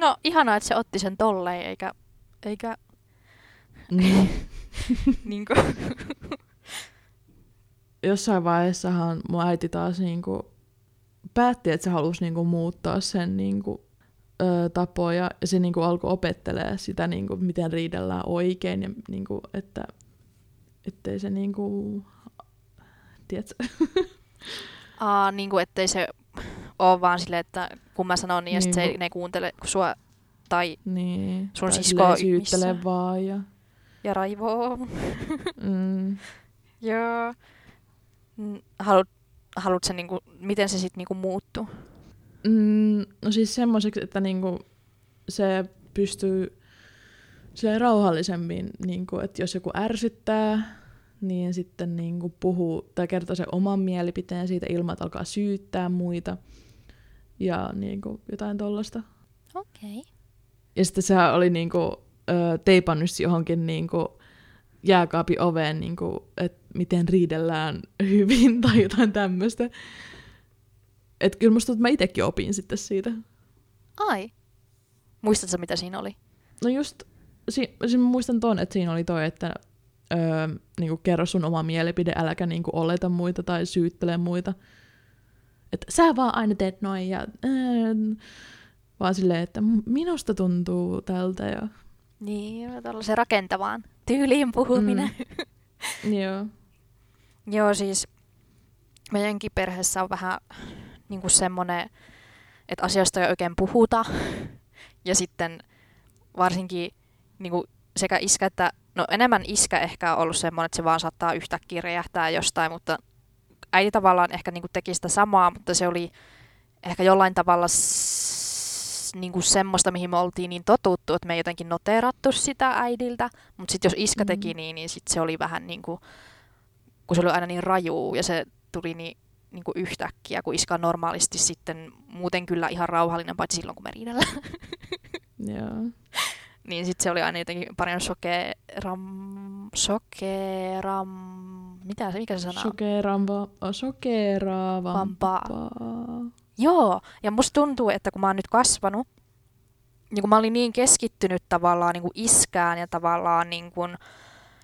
No, ihanaa, että se otti sen tolleen, eikä... eikä... Mm. niin kuin... Jossain vaiheessahan mun äiti taas niinku päätti, että se halusi niinku muuttaa sen niinku, ö, tapoja ja se niinku alkoi opettelee sitä, niinku, miten riidellään oikein ja niinku, että ettei se niinku, tiedätkö? Aa, niinku ettei se ole vaan silleen, että kun mä sanon niin, ja niin, se ne kuuntele kun sua tai niin, sun tai sisko syyttelee vaan ja... Ja raivoo. mm. Joo. Haluat haluat se, niinku, miten se sitten niinku muuttuu? Mm, no siis semmoiseksi, että niinku se pystyy se rauhallisemmin, niinku, että jos joku ärsyttää, niin sitten niinku puhuu tai kertoo sen oman mielipiteen siitä ilman, että alkaa syyttää muita ja niinku jotain tollasta. Okei. Okay. Ja sitten se oli niinku, ö, teipannut johonkin niinku jääkaapin oveen, niinku, että miten riidellään hyvin tai jotain tämmöistä. Että kyllä musta että mä itsekin opin sitten siitä. Ai. Muistatko mitä siinä oli? No just, si- si- mä muistan ton, että siinä oli toi, että öö, niinku, kerro sun oma mielipide, äläkä niinku, oleta muita tai syyttele muita. Että sä vaan aina teet noin ja... Öö, vaan silleen, että minusta tuntuu tältä ja... Niin, tällaisen rakentavaan tyyliin puhuminen. Mm. Joo. Joo, siis meidänkin perheessä on vähän niin kuin semmoinen, että asioista ei oikein puhuta. Ja sitten varsinkin niin kuin sekä iskä että, no enemmän iskä ehkä on ollut semmoinen, että se vaan saattaa yhtäkkiä räjähtää jostain, mutta äiti tavallaan ehkä niin kuin teki sitä samaa, mutta se oli ehkä jollain tavalla niin kuin semmoista, mihin me oltiin niin totuttu, että me ei jotenkin noteerattu sitä äidiltä, mutta sitten jos iskä teki Mm. niin, niin sit se oli vähän niin kuin, kun se oli aina niin raju ja se tuli niin, niin kuin yhtäkkiä, kun iskä on normaalisti sitten muuten kyllä ihan rauhallinen, paitsi silloin kun me riidellään. Joo. niin sitten se oli aina jotenkin paljon sokeram... Sokeram... Mitä se, mikä se sana on? Shokeraava, shokeraavampaa. Joo, ja musta tuntuu, että kun mä oon nyt kasvanut, niin kun mä olin niin keskittynyt tavallaan niin kuin iskään ja tavallaan niin kuin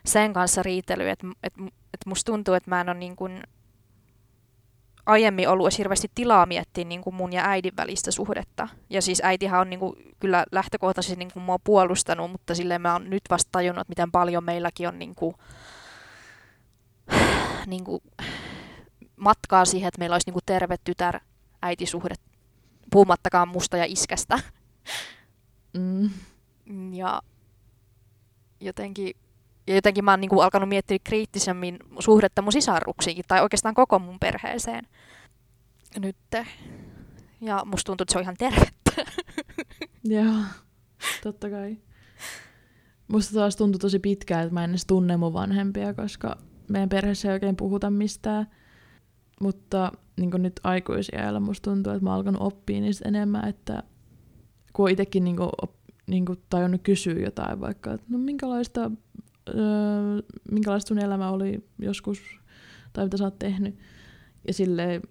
sen kanssa riitelyyn, että, että, että musta tuntuu, että mä en ole niin kuin aiemmin ollut hirveästi tilaa miettiä niin kuin mun ja äidin välistä suhdetta. Ja siis äitihän on niin kuin kyllä lähtökohtaisesti niin kuin mua puolustanut, mutta silleen mä oon nyt vasta tajunnut, että miten paljon meilläkin on niin kuin, niin kuin matkaa siihen, että meillä olisi niin kuin terve tytär äitisuhde, puhumattakaan musta ja iskästä. Mm. Ja jotenkin, ja jotenkin mä oon niin kuin alkanut miettiä kriittisemmin suhdetta mun sisarruksiinkin, tai oikeastaan koko mun perheeseen nyt. Ja musta tuntuu, että se on ihan tervettä. Joo, totta kai. Musta taas tuntui tosi pitkään, että mä en edes tunne mun vanhempia, koska meidän perheessä ei oikein puhuta mistään. Mutta niin nyt aikuisiällä musta tuntuu, että mä oon alkanut oppia niistä enemmän, että kun on itsekin niin kuin, niin kuin tajunnut kysyä jotain vaikka, että no minkälaista, öö, minkälaista sun elämä oli joskus, tai mitä sä oot tehnyt. Ja silleen,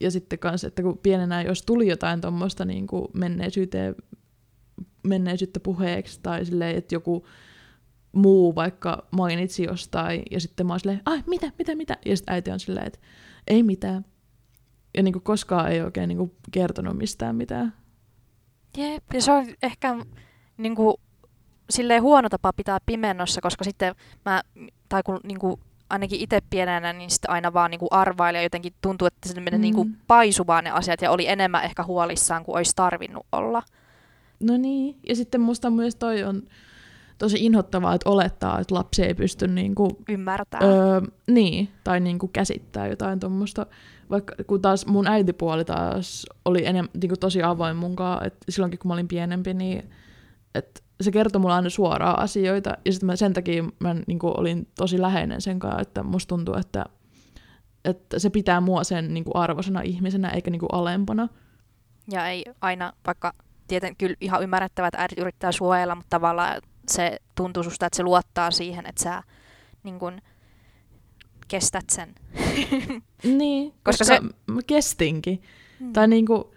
ja sitten kanssa, että kun pienenä, jos tuli jotain tuommoista niin menneisyyteen, menneisyyttä puheeksi, tai silleen, että joku muu vaikka mainitsi jostain, ja sitten mä oon silleen, ai mitä, mitä, mitä, ja sitten äiti on silleen, että ei mitään. Ja niin kuin koskaan ei oikein niin kuin kertonut mistään mitään. Jep, ja se on ehkä niin kuin, silleen huono tapa pitää pimennossa, koska sitten mä, tai kun niin kuin, ainakin itse pienenä, niin sitten aina vaan niin kuin arvaili ja jotenkin tuntuu, että se menee Mm. niin kuin paisuvaan ne asiat ja oli enemmän ehkä huolissaan kuin olisi tarvinnut olla. No niin, ja sitten musta myös toi on tosi inhottavaa, että olettaa, että lapsi ei pysty niin kuin, Ymmärtää. öö, niin, tai niin kuin käsittää jotain tuommoista. Vaikka kun taas mun äitipuoli taas oli enem, niin kuin tosi avoin munkaan, että silloinkin kun mä olin pienempi, niin että se kertoi mulle aina suoraan asioita, ja sitten sen takia mä niin kuin olin tosi läheinen sen kanssa, että musta tuntuu, että, että se pitää mua sen niin kuin arvosana ihmisenä, eikä niin kuin alempana. Ja ei aina, vaikka tieten kyllä ihan ymmärrettävää, että äidit yrittää suojella, mutta tavallaan se tuntuu susta, että se luottaa siihen, että sä niin kun, kestät sen. Niin, koska, Koska se- mä kestinkin. Mm. Tai niinku,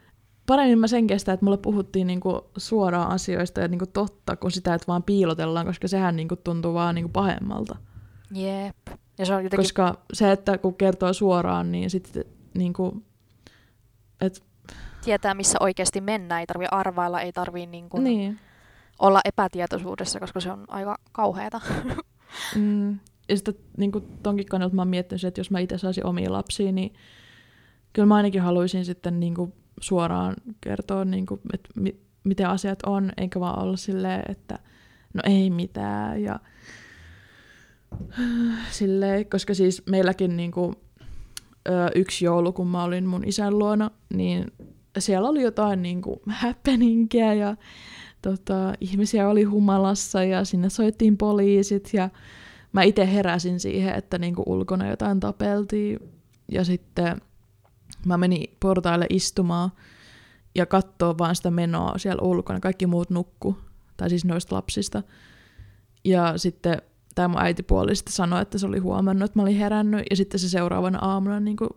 paremmin mä sen kestän, että mulle puhuttiin niinku suoraan asioista ja niinku totta, kuin sitä, että vaan piilotellaan, koska sehän niinku tuntuu vaan niinku pahemmalta. Jep. Ja se on jotenkin, Koska se, että kun kertoo suoraan, niin sitten niinku, et, tietää, missä oikeasti mennään. Ei tarvi arvailla, ei tarvi niin kun, niin. Olla epätietoisuudessa, koska se on aika kauheata. Mm, ja sitten niinku tonkin kannalta mä oon miettinyt, että jos mä itse saisin omia lapsia, niin kyllä mä ainakin haluaisin sitten niinku suoraan kertoa, niinku, että mi- miten asiat on, eikä vaan olla silleen, että no ei mitään. Ja silleen, koska siis meilläkin niinku, ö, yksi joulu, kun mä olin mun isän luona, niin siellä oli jotain niin kuin happeningia ja tota, ihmisiä oli humalassa ja sinne soittiin poliisit ja mä itse heräsin siihen, että niin kuin ulkona jotain tapeltiin ja sitten mä menin portaille istumaan ja katsoo vaan sitä menoa siellä ulkona. Kaikki muut nukku, tai siis noista lapsista. Ja sitten tämä mun äitipuoli sitten sanoi, että se oli huomannut, että mä olin herännyt, ja sitten se seuraavana aamuna niin kuin,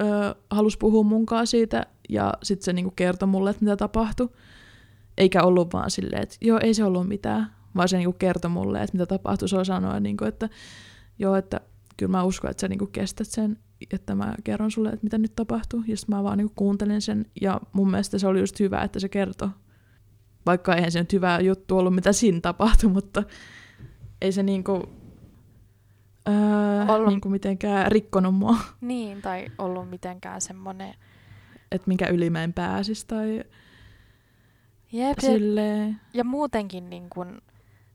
ö, halusi puhua munkaan siitä, ja sitten se niin kuin kertoi mulle, että mitä tapahtui. Eikä ollut vaan silleen, että joo, ei se ollut mitään, vaan se niin kuin kertoi mulle, että mitä tapahtui. Se sanoi, niin kuin, että joo, että kyllä mä uskon, että sä niin kuin kestät sen, että mä kerron sulle, että mitä nyt tapahtuu. Ja sitten mä vaan niin kuin kuuntelin sen, ja mun mielestä se oli just hyvä, että se kertoi. Vaikka eihän se nyt hyvä juttu ollut, mitä siinä tapahtui, mutta ei se niinku, öö, Ollut- niinku mitenkään rikkonut mua, Niin, tai ollut mitenkään semmoinen... että minkä yli mä en pääsisi tai Jep, ja, silleen. ja muutenkin niin kun,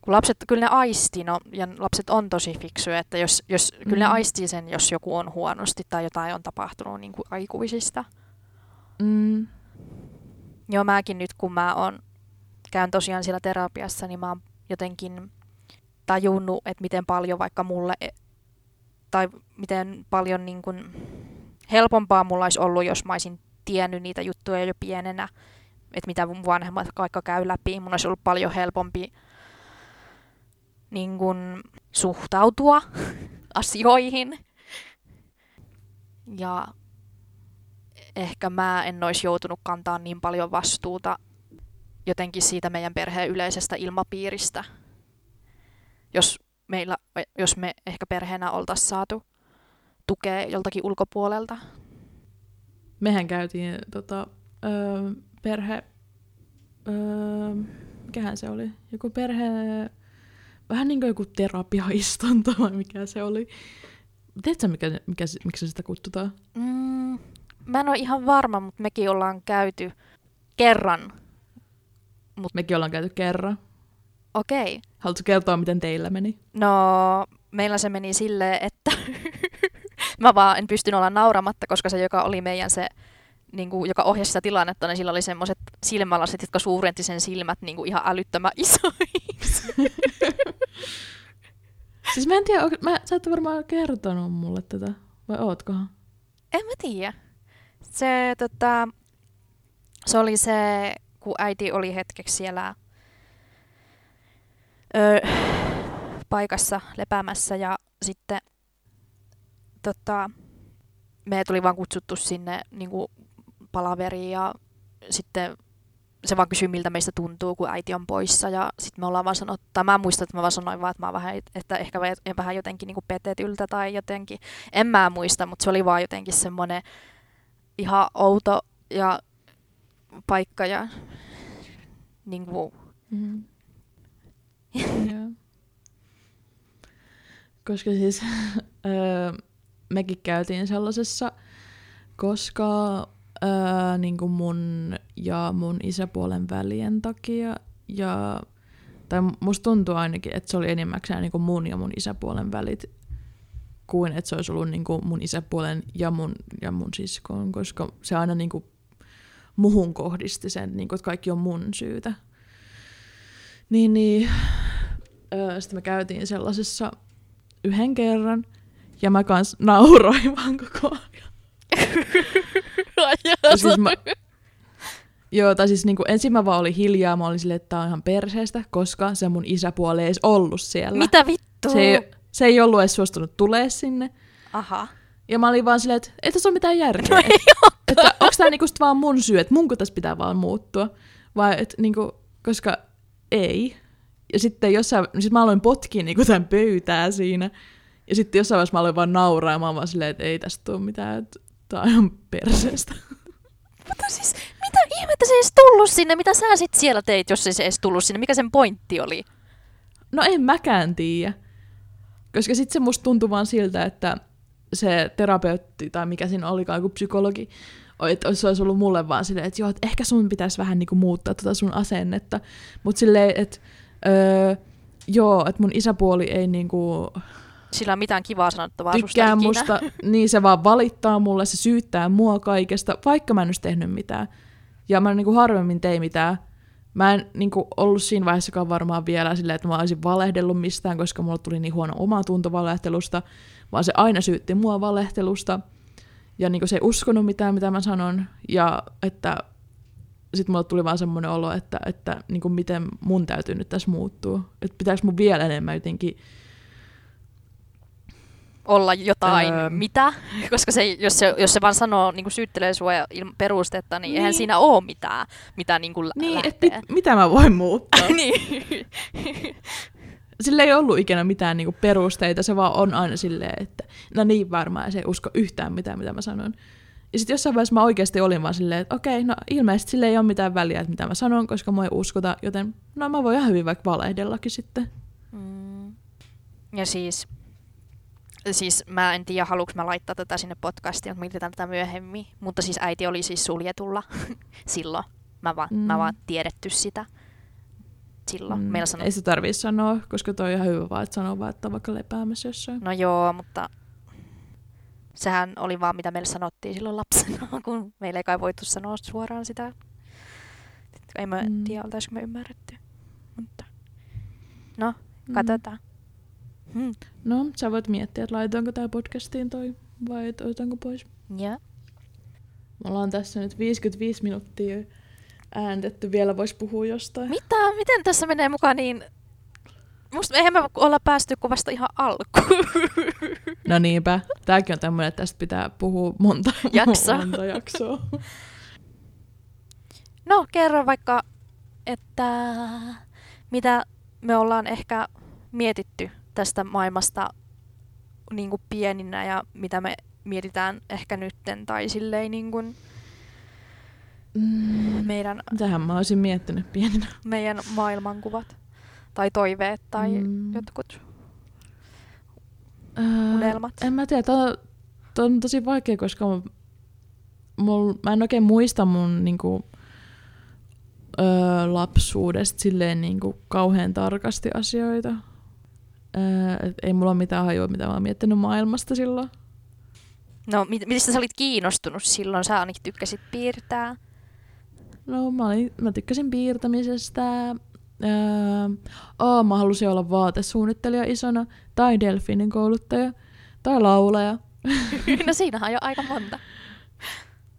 kun lapset, kyllä ne aisti, no, ja lapset on tosi fiksuja, että jos, jos mm. kyllä ne Mm. aistii sen, jos joku on huonosti tai jotain on tapahtunut niin kuin aikuisista. Mm, Joo, mäkin nyt kun mä on, käyn tosiaan siellä terapiassa, niin mä oon jotenkin tajunnut, että miten paljon vaikka mulle, e- tai miten paljon niin kun helpompaa mulla olisi ollut, jos mä olisin tiennyt niitä juttuja jo pienenä, että mitä mun vanhemmat vaikka käy läpi. Mun olisi ollut paljon helpompi niin kun, suhtautua asioihin. Ja ehkä mä en olisi joutunut kantaa niin paljon vastuuta jotenkin siitä meidän perheen yleisestä ilmapiiristä, jos, meillä, jos me ehkä perheenä oltaisiin saatu tukea joltakin ulkopuolelta. mehän käytiin tota, öö, perhe, öö, mikähän se oli, joku perhe, vähän niin kuin joku terapiaistunto vai mikä se oli. Tiedätkö, mikä, mikä, miksi sitä kutsutaan? Mm, mä en ole ihan varma, mutta mekin ollaan käyty kerran. Mekin ollaan käyty kerran. Okei. Haluatko kertoa, miten teillä meni? No, meillä se meni silleen, että mä vaan en pystynyt olla nauramatta, koska se, joka oli meidän se, niin kuin, joka ohjasi sitä tilannetta, niin sillä oli semmoiset silmälasit, jotka suurenti sen silmät niin kuin ihan älyttömän isoiksi. Siis mä en tiedä, onko- mä, sä et varmaan kertonut mulle tätä, vai ootkohan? En mä tiedä. Se, tota, se oli se, kun äiti oli hetkeksi siellä ö, paikassa lepäämässä ja sitten tota, me tuli vaan kutsuttu sinne niin kuin palaveriin ja sitten se vaan kysyi, miltä meistä tuntuu, kun äiti on poissa. Ja sitten me ollaan vaan sanottu, tai mä muistan, että mä vaan sanoin vaan, että mä vähän, että ehkä vähän jotenkin niin petetyltä tai jotenkin. En mä muista, mutta se oli vaan jotenkin semmoinen ihan outo ja paikka ja niin kuin, Mm. Joo. Koska siis mekin käytiin sellaisessa, koska öö, niin kuin mun ja mun isäpuolen välien takia, ja, tai musta tuntuu ainakin, että se oli enimmäkseen niin kuin mun ja mun isäpuolen välit, kuin että se olisi ollut niin kuin mun isäpuolen ja mun, ja mun siskon, koska se aina niin kuin muhun kohdisti sen, niin kuin, että kaikki on mun syytä. Niin, niin öö, sitten me käytiin sellaisessa yhden kerran, ja mä kans nauroin vaan koko ajan. Siis mä, joo, tai siis niinku, ensin mä vaan olin hiljaa, mä olin silleen, että tää on ihan perseestä, koska se mun isäpuoli ei edes ollut siellä. Mitä vittua? Se ei, se ei ollut edes suostunut tulee sinne. Aha. Ja mä olin vaan silleen, että ei tässä ole mitään järkeä. No ei että onko tämä niinku sit vaan mun syy, että munko tässä pitää vaan muuttua? Vai että niinku, koska ei. Ja sitten jossain, sit mä aloin potkia niinku tämän pöytää siinä. Ja sitten jossain vaiheessa mä aloin vaan nauraa ja mä vaan silleen, että ei tästä tule mitään, että tää on ihan perseestä. Mutta siis, mitä ihmettä se ei edes tullut sinne? Mitä sä sit siellä teit, jos ei se edes tullut sinne? Mikä sen pointti oli? No en mäkään tiedä. Koska sitten se musta tuntui vaan siltä, että se terapeutti tai mikä siinä olikaan, joku psykologi, että se olisi ollut mulle vaan silleen, että joo, että ehkä sun pitäisi vähän niinku muuttaa tota sun asennetta. Mutta silleen, että öö, joo, että mun isäpuoli ei niinku Sillä on mitään kivaa sanottavaa tykkää musta, niin se vaan valittaa mulle, se syyttää mua kaikesta, vaikka mä en olisi tehnyt mitään. Ja mä niinku harvemmin tein mitään. Mä en niinku ollut siinä vaiheessakaan varmaan vielä silleen, että mä olisin valehdellut mistään, koska mulla tuli niin huono oma tunto valehtelusta, vaan se aina syytti mua valehtelusta. Ja niinku se ei uskonut mitään, mitä mä sanon. Ja että sitten mulle tuli vaan semmoinen olo, että, että niinku miten mun täytyy nyt tässä muuttua. Että pitääkö mun vielä enemmän jotenkin olla jotain, Öö. mitä, koska se, jos, se, jos se vaan sanoo, niin kuin syyttelee sua ilman perustetta, niin, niin eihän siinä ole mitään, mitä niin kuin Niin, lähtee. että mit, mitä mä voin muuttaa? niin. Sillä ei ollut ikinä mitään niinku perusteita, se vaan on aina silleen, että no niin varmaan, ja se ei usko yhtään mitään, mitä mä sanon. Ja sitten jossain vaiheessa mä oikeasti olin vaan silleen, että okei, no ilmeisesti sille ei ole mitään väliä, että mitä mä sanon, koska mua ei uskota, joten no mä voin ihan hyvin vaikka valehdellakin sitten. Mm. Ja siis, siis mä en tiedä, haluanko mä laittaa tätä sinne podcastiin, mutta mietitään tätä myöhemmin. Mutta siis äiti oli siis suljetulla silloin. Mä vaan, mm. mä vaan tiedetty sitä silloin. Mm. Meillä sanoi, Ei se tarvii sanoa, koska toi on ihan hyvä vaan, että sanoo vaan, että on vaikka lepäämässä jossain. no joo, mutta sehän oli vaan mitä meille sanottiin silloin lapsena, kun meillä ei kai voitu sanoa suoraan sitä. Ei mä. Mm. tiedä, oltaisiko me ymmärretty. Mutta no, katsotaan. Mm. No, sä voit miettiä, että laitaanko tää podcastiin toi vai et otetaanko pois. Ja. Me ollaan tässä nyt 55 minuuttia ääntetty, vielä vois puhua jostain. Mitä? Miten tässä menee mukaan niin... Musta eihän me olla päästy kuin vasta ihan alkuun. No niinpä. Tääkin on tämmöinen, että tästä pitää puhua monta, Jaksoa. monta jaksoa. No, kerro vaikka, että mitä me ollaan ehkä mietitty tästä maailmasta niin kuin pieninä ja mitä me mietitään ehkä nytten tai silleen niin kuin Mm, meidän, Tähän mä olisin miettinyt pienenä. meidän maailmankuvat tai toiveet tai mm. Jotkut. Öö, Unelmat. En mä tiedä, tää on, on tosi vaikea, koska mul, mä en oikein muista mun niinku, öö, lapsuudesta silleen niinku, kauhean tarkasti asioita. Öö, ei mulla ole mitään hajua, mitä mä oon miettinyt maailmasta silloin. No, mit, mistä sä olit kiinnostunut silloin? Sä ainakin tykkäsit piirtää. No mä, olin, mä tykkäsin piirtämisestä. Öö, oh, mä halusin olla vaatesuunnittelija isona, tai delfiinin kouluttaja, tai laulaja. no siinähän on jo aika monta.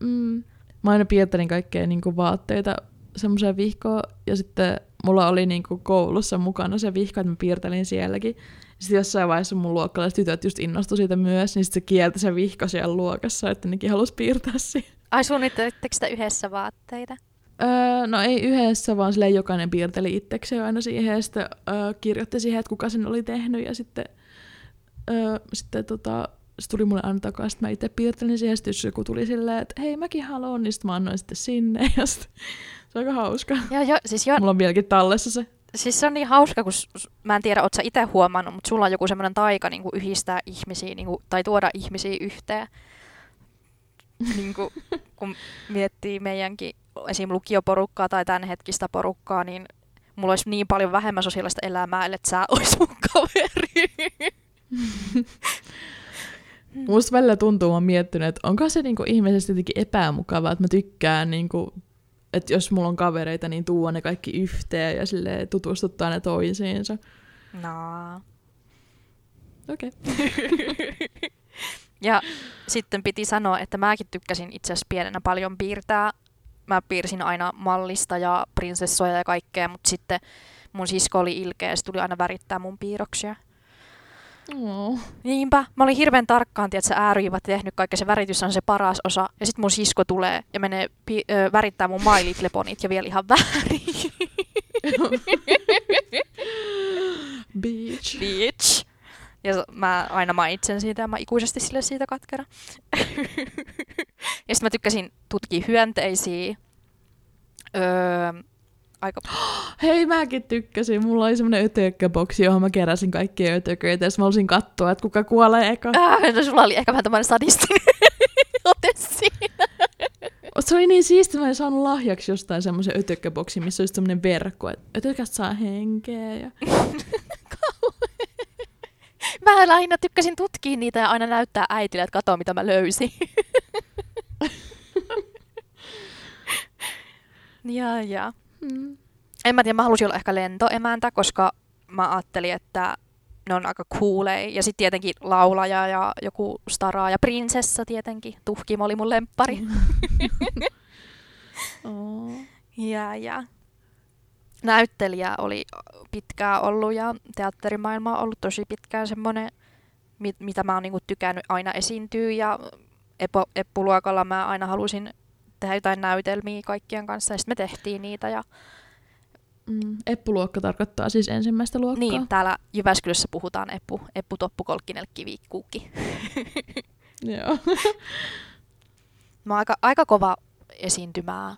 Mm. Mä aina piirtelin kaikkea niin vaatteita semmoiseen vihkoon, ja sitten mulla oli niin kuin koulussa mukana se vihko, että mä piirtelin sielläkin. Sitten jossain vaiheessa mun luokkalaiset tytöt just innostui siitä myös, niin sitten se kielti se vihko siellä luokassa, että nekin halusi piirtää siihen. Ai suunnittelitteko sitä yhdessä vaatteita? Öö, no ei yhdessä, vaan silleen jokainen piirteli itsekseen aina siihen ja sitten öö, kirjoitti siihen, että kuka sen oli tehnyt ja sitten, öö, sitten tota, se tuli mulle aina takaisin, että mä itse piirtelin siihen sitten jos joku tuli silleen, että hei mäkin haluan, niin sitten mä annoin sitten sinne ja sitten, se on aika hauska. Joo, jo, siis, jo, Mulla on vieläkin tallessa se. siis se on niin hauska, kun mä en tiedä, oot sä itse huomannut, mutta sulla on joku semmoinen taika niin kuin yhdistää ihmisiä niin kuin, tai tuoda ihmisiä yhteen. niin kuin, kun miettii meidänkin esim. lukioporukkaa tai tämänhetkistä porukkaa, niin mulla olisi niin paljon vähemmän sosiaalista elämää, että sä ois mun kaveri. Musta välillä tuntuu, mä oon miettinyt, että onko se niinku ihmeisesti jotenkin epämukavaa, että mä tykkään niinku, että jos mulla on kavereita, niin tuo ne kaikki yhteen ja sille tutustuttaa ne toisiinsa. No. Okei. Okay. Ja sitten piti sanoa, että mäkin tykkäsin itse asiassa pienenä paljon piirtää. Mä piirsin aina mallista ja prinsessoja ja kaikkea, mutta sitten mun sisko oli ilkeä ja se tuli aina värittää mun piirroksia. Oh. Niinpä, mä olin hirveän tarkkaan, että ääryivät tehnyt kaikki, se väritys on se paras osa. Ja sitten mun sisko tulee ja menee pi- ö, värittää mun My Little Ponit ja vielä ihan väärin. Beach. Bitch. Ja mä aina mainitsen siitä ja mä ikuisesti sille siitä katkera. ja sitten mä tykkäsin tutkia hyönteisiä. Öö, aika... Hei, mäkin tykkäsin. Mulla oli semmonen ötökkäboksi, johon mä keräsin kaikkia ötököitä, ja mä halusin katsoa, että kuka kuolee eka. Äh, no sulla oli ehkä vähän tämmöinen sadistinen ote siinä. Se oli niin siisti, mä olin saanut lahjaksi jostain semmoisen ötökkäboksi, missä olisi semmoinen verkko, että ötökät saa henkeä. Ja... Mä lähinnä tykkäsin tutkia niitä ja aina näyttää äitille, että katso mitä mä löysin. Ja, ja. Mm. En mä tiedä, mä halusin olla ehkä lentoemäntä, koska mä ajattelin, että ne on aika cooleja. Ja sitten tietenkin laulaja ja joku stara ja prinsessa tietenkin. Tuhkimo oli mun lemppari. Oh. Ja, ja. Näyttelijä oli pitkään ollut ja teatterimaailma on ollut tosi pitkään semmoinen, mit, mitä mä oon niinku tykännyt aina esiintyä ja epo, eppuluokalla mä aina halusin tehdä jotain näytelmiä kaikkien kanssa ja sitten me tehtiin niitä ja Mm. Eppuluokka tarkoittaa siis ensimmäistä luokkaa. niin, täällä Jyväskylässä puhutaan eppu, eppu toppu kolkkinen kivi kuukki. Joo. Mä oon aika, aika kova esiintymää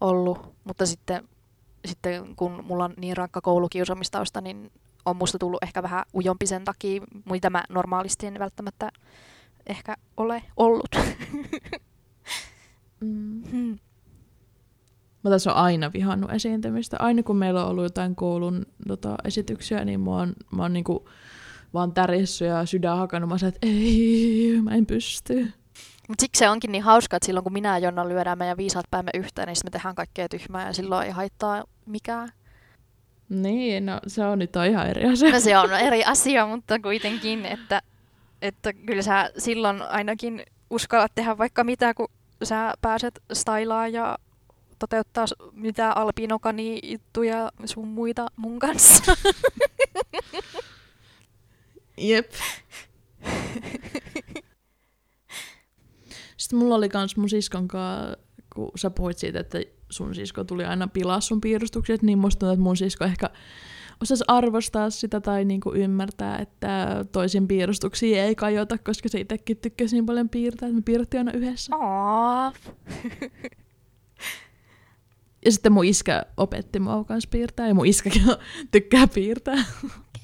ollut, mutta sitten, sitten kun mulla on niin rankka koulukiusaamistausta, niin on musta tullut ehkä vähän ujompi sen takia, mitä mä normaalisti en välttämättä ehkä ole ollut. Mm. Hmm. Mä tässä on aina vihannut esiintymistä. Aina kun meillä on ollut jotain koulun tota, esityksiä, niin mä oon, mä oon niinku vaan tärissyt ja sydän hakannut. Mä oon se, että ei, mä en pysty. Mut siksi se onkin niin hauska, että silloin kun minä ja Jonna lyödään meidän viisaat päämme yhteen, niin sitten me tehdään kaikkea tyhmää ja silloin ei haittaa mikään. Niin, no se on nyt ihan eri asia. No se on eri asia, mutta kuitenkin, että, että kyllä sä silloin ainakin uskallat tehdä vaikka mitä, kun sä pääset stylaa ja toteuttaa mitä alpinokani juttuja sun muita mun kanssa. Jep. Sitten mulla oli kans mun siskon kanssa, kun sä puhuit siitä, että sun sisko tuli aina pilaa sun piirustukset, niin musta tuntuu, että mun sisko ehkä osasi arvostaa sitä tai niinku ymmärtää, että toisin piirustuksia ei kajota, koska se itsekin tykkäsi niin paljon piirtää, että me piirrettiin aina yhdessä. Ja sitten mun iskä opetti mua kanssa piirtää, ja mun iskäkin tykkää piirtää.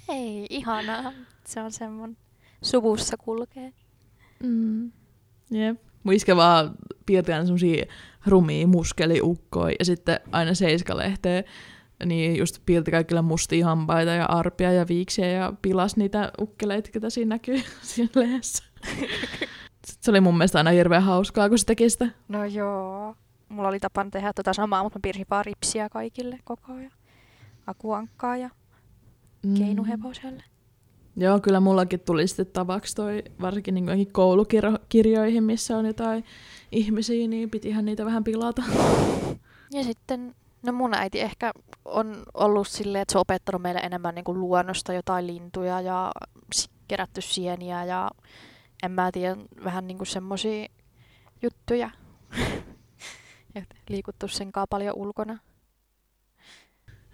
Hei, ihanaa. Se on semmoinen suvussa kulkee. Mm. Jep. Mun iskä vaan piirti aina semmosia rumia muskeliukkoja ja sitten aina seiskalehteä niin just piirti kaikille mustia hampaita ja arpia ja viiksiä ja pilas niitä ukkeleita, ketä siinä näkyy siinä lehdessä. Sitten se oli mun mielestä aina hirveän hauskaa, kun se teki sitä. No joo. Mulla oli tapana tehdä tota samaa, mutta mä piirsin vaan ripsiä kaikille koko ajan. Akuankkaa ja Mm. keinuhevoselle. Joo, kyllä mullakin tuli sitten tavaksi toi, varsinkin niin johonkin koulukirjoihin, missä on jotain ihmisiä, niin pitihän niitä vähän pilata. Ja sitten, no mun äiti ehkä on ollut silleen, että se on opettanut meille enemmän niin kuin luonnosta jotain lintuja ja kerätty sieniä ja en mä tiedä, vähän niin kuin semmosia juttuja. ja liikuttu sen kanssa paljon ulkona.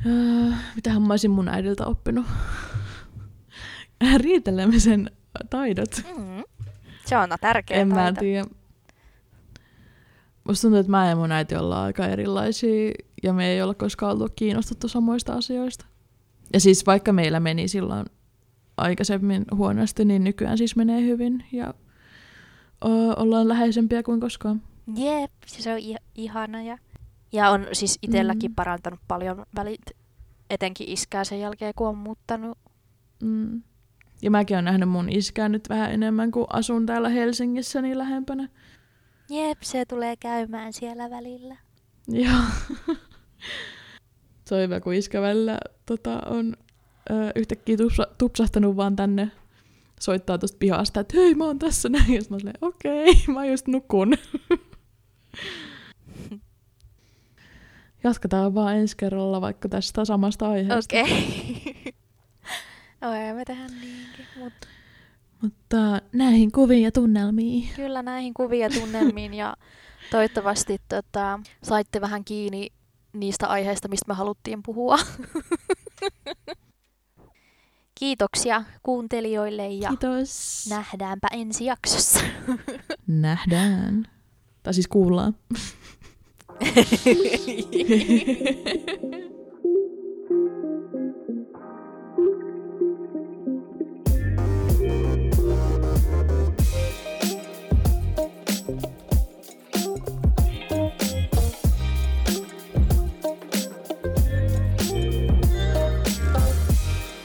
Öö, mitähän mä olisin mun äidiltä oppinut? Riitelemisen taidot. Mm. Se on tärkeä en mä taito. tiedä. Musta tuntuu, että mä ja mun äiti ollaan aika erilaisia ja me ei olla koskaan ollut kiinnostuttu samoista asioista. Ja siis vaikka meillä meni silloin aikaisemmin huonosti, niin nykyään siis menee hyvin ja ö, ollaan läheisempiä kuin koskaan. Jep, se on i- ihana. Ja, ja on siis itselläkin Mm. parantanut paljon välit, etenkin iskää sen jälkeen, kun on muuttanut. Mm. Ja mäkin olen nähnyt mun iskää nyt vähän enemmän, kun asun täällä Helsingissä niin lähempänä. Jep, se tulee käymään siellä välillä. Joo. Se on hyvä, kun iskä välillä tota, on ö, yhtäkkiä tupsa, tupsahtanut vaan tänne soittaa tuosta pihasta, että hei mä oon tässä näin. Ja mä silleen, okei, mä just nukun. Jatketaan vaan ensi kerralla vaikka tästä samasta aiheesta. Okei. Okay. me tehdään niinkin. Mut Mutta näihin kuviin ja tunnelmiin. kyllä näihin kuviin ja tunnelmiin ja toivottavasti tota, saitte vähän kiinni niistä aiheista, mistä me haluttiin puhua. Kiitoksia kuuntelijoille ja Kiitos. nähdäänpä ensi jaksossa. Nähdään. Tai siis kuullaan.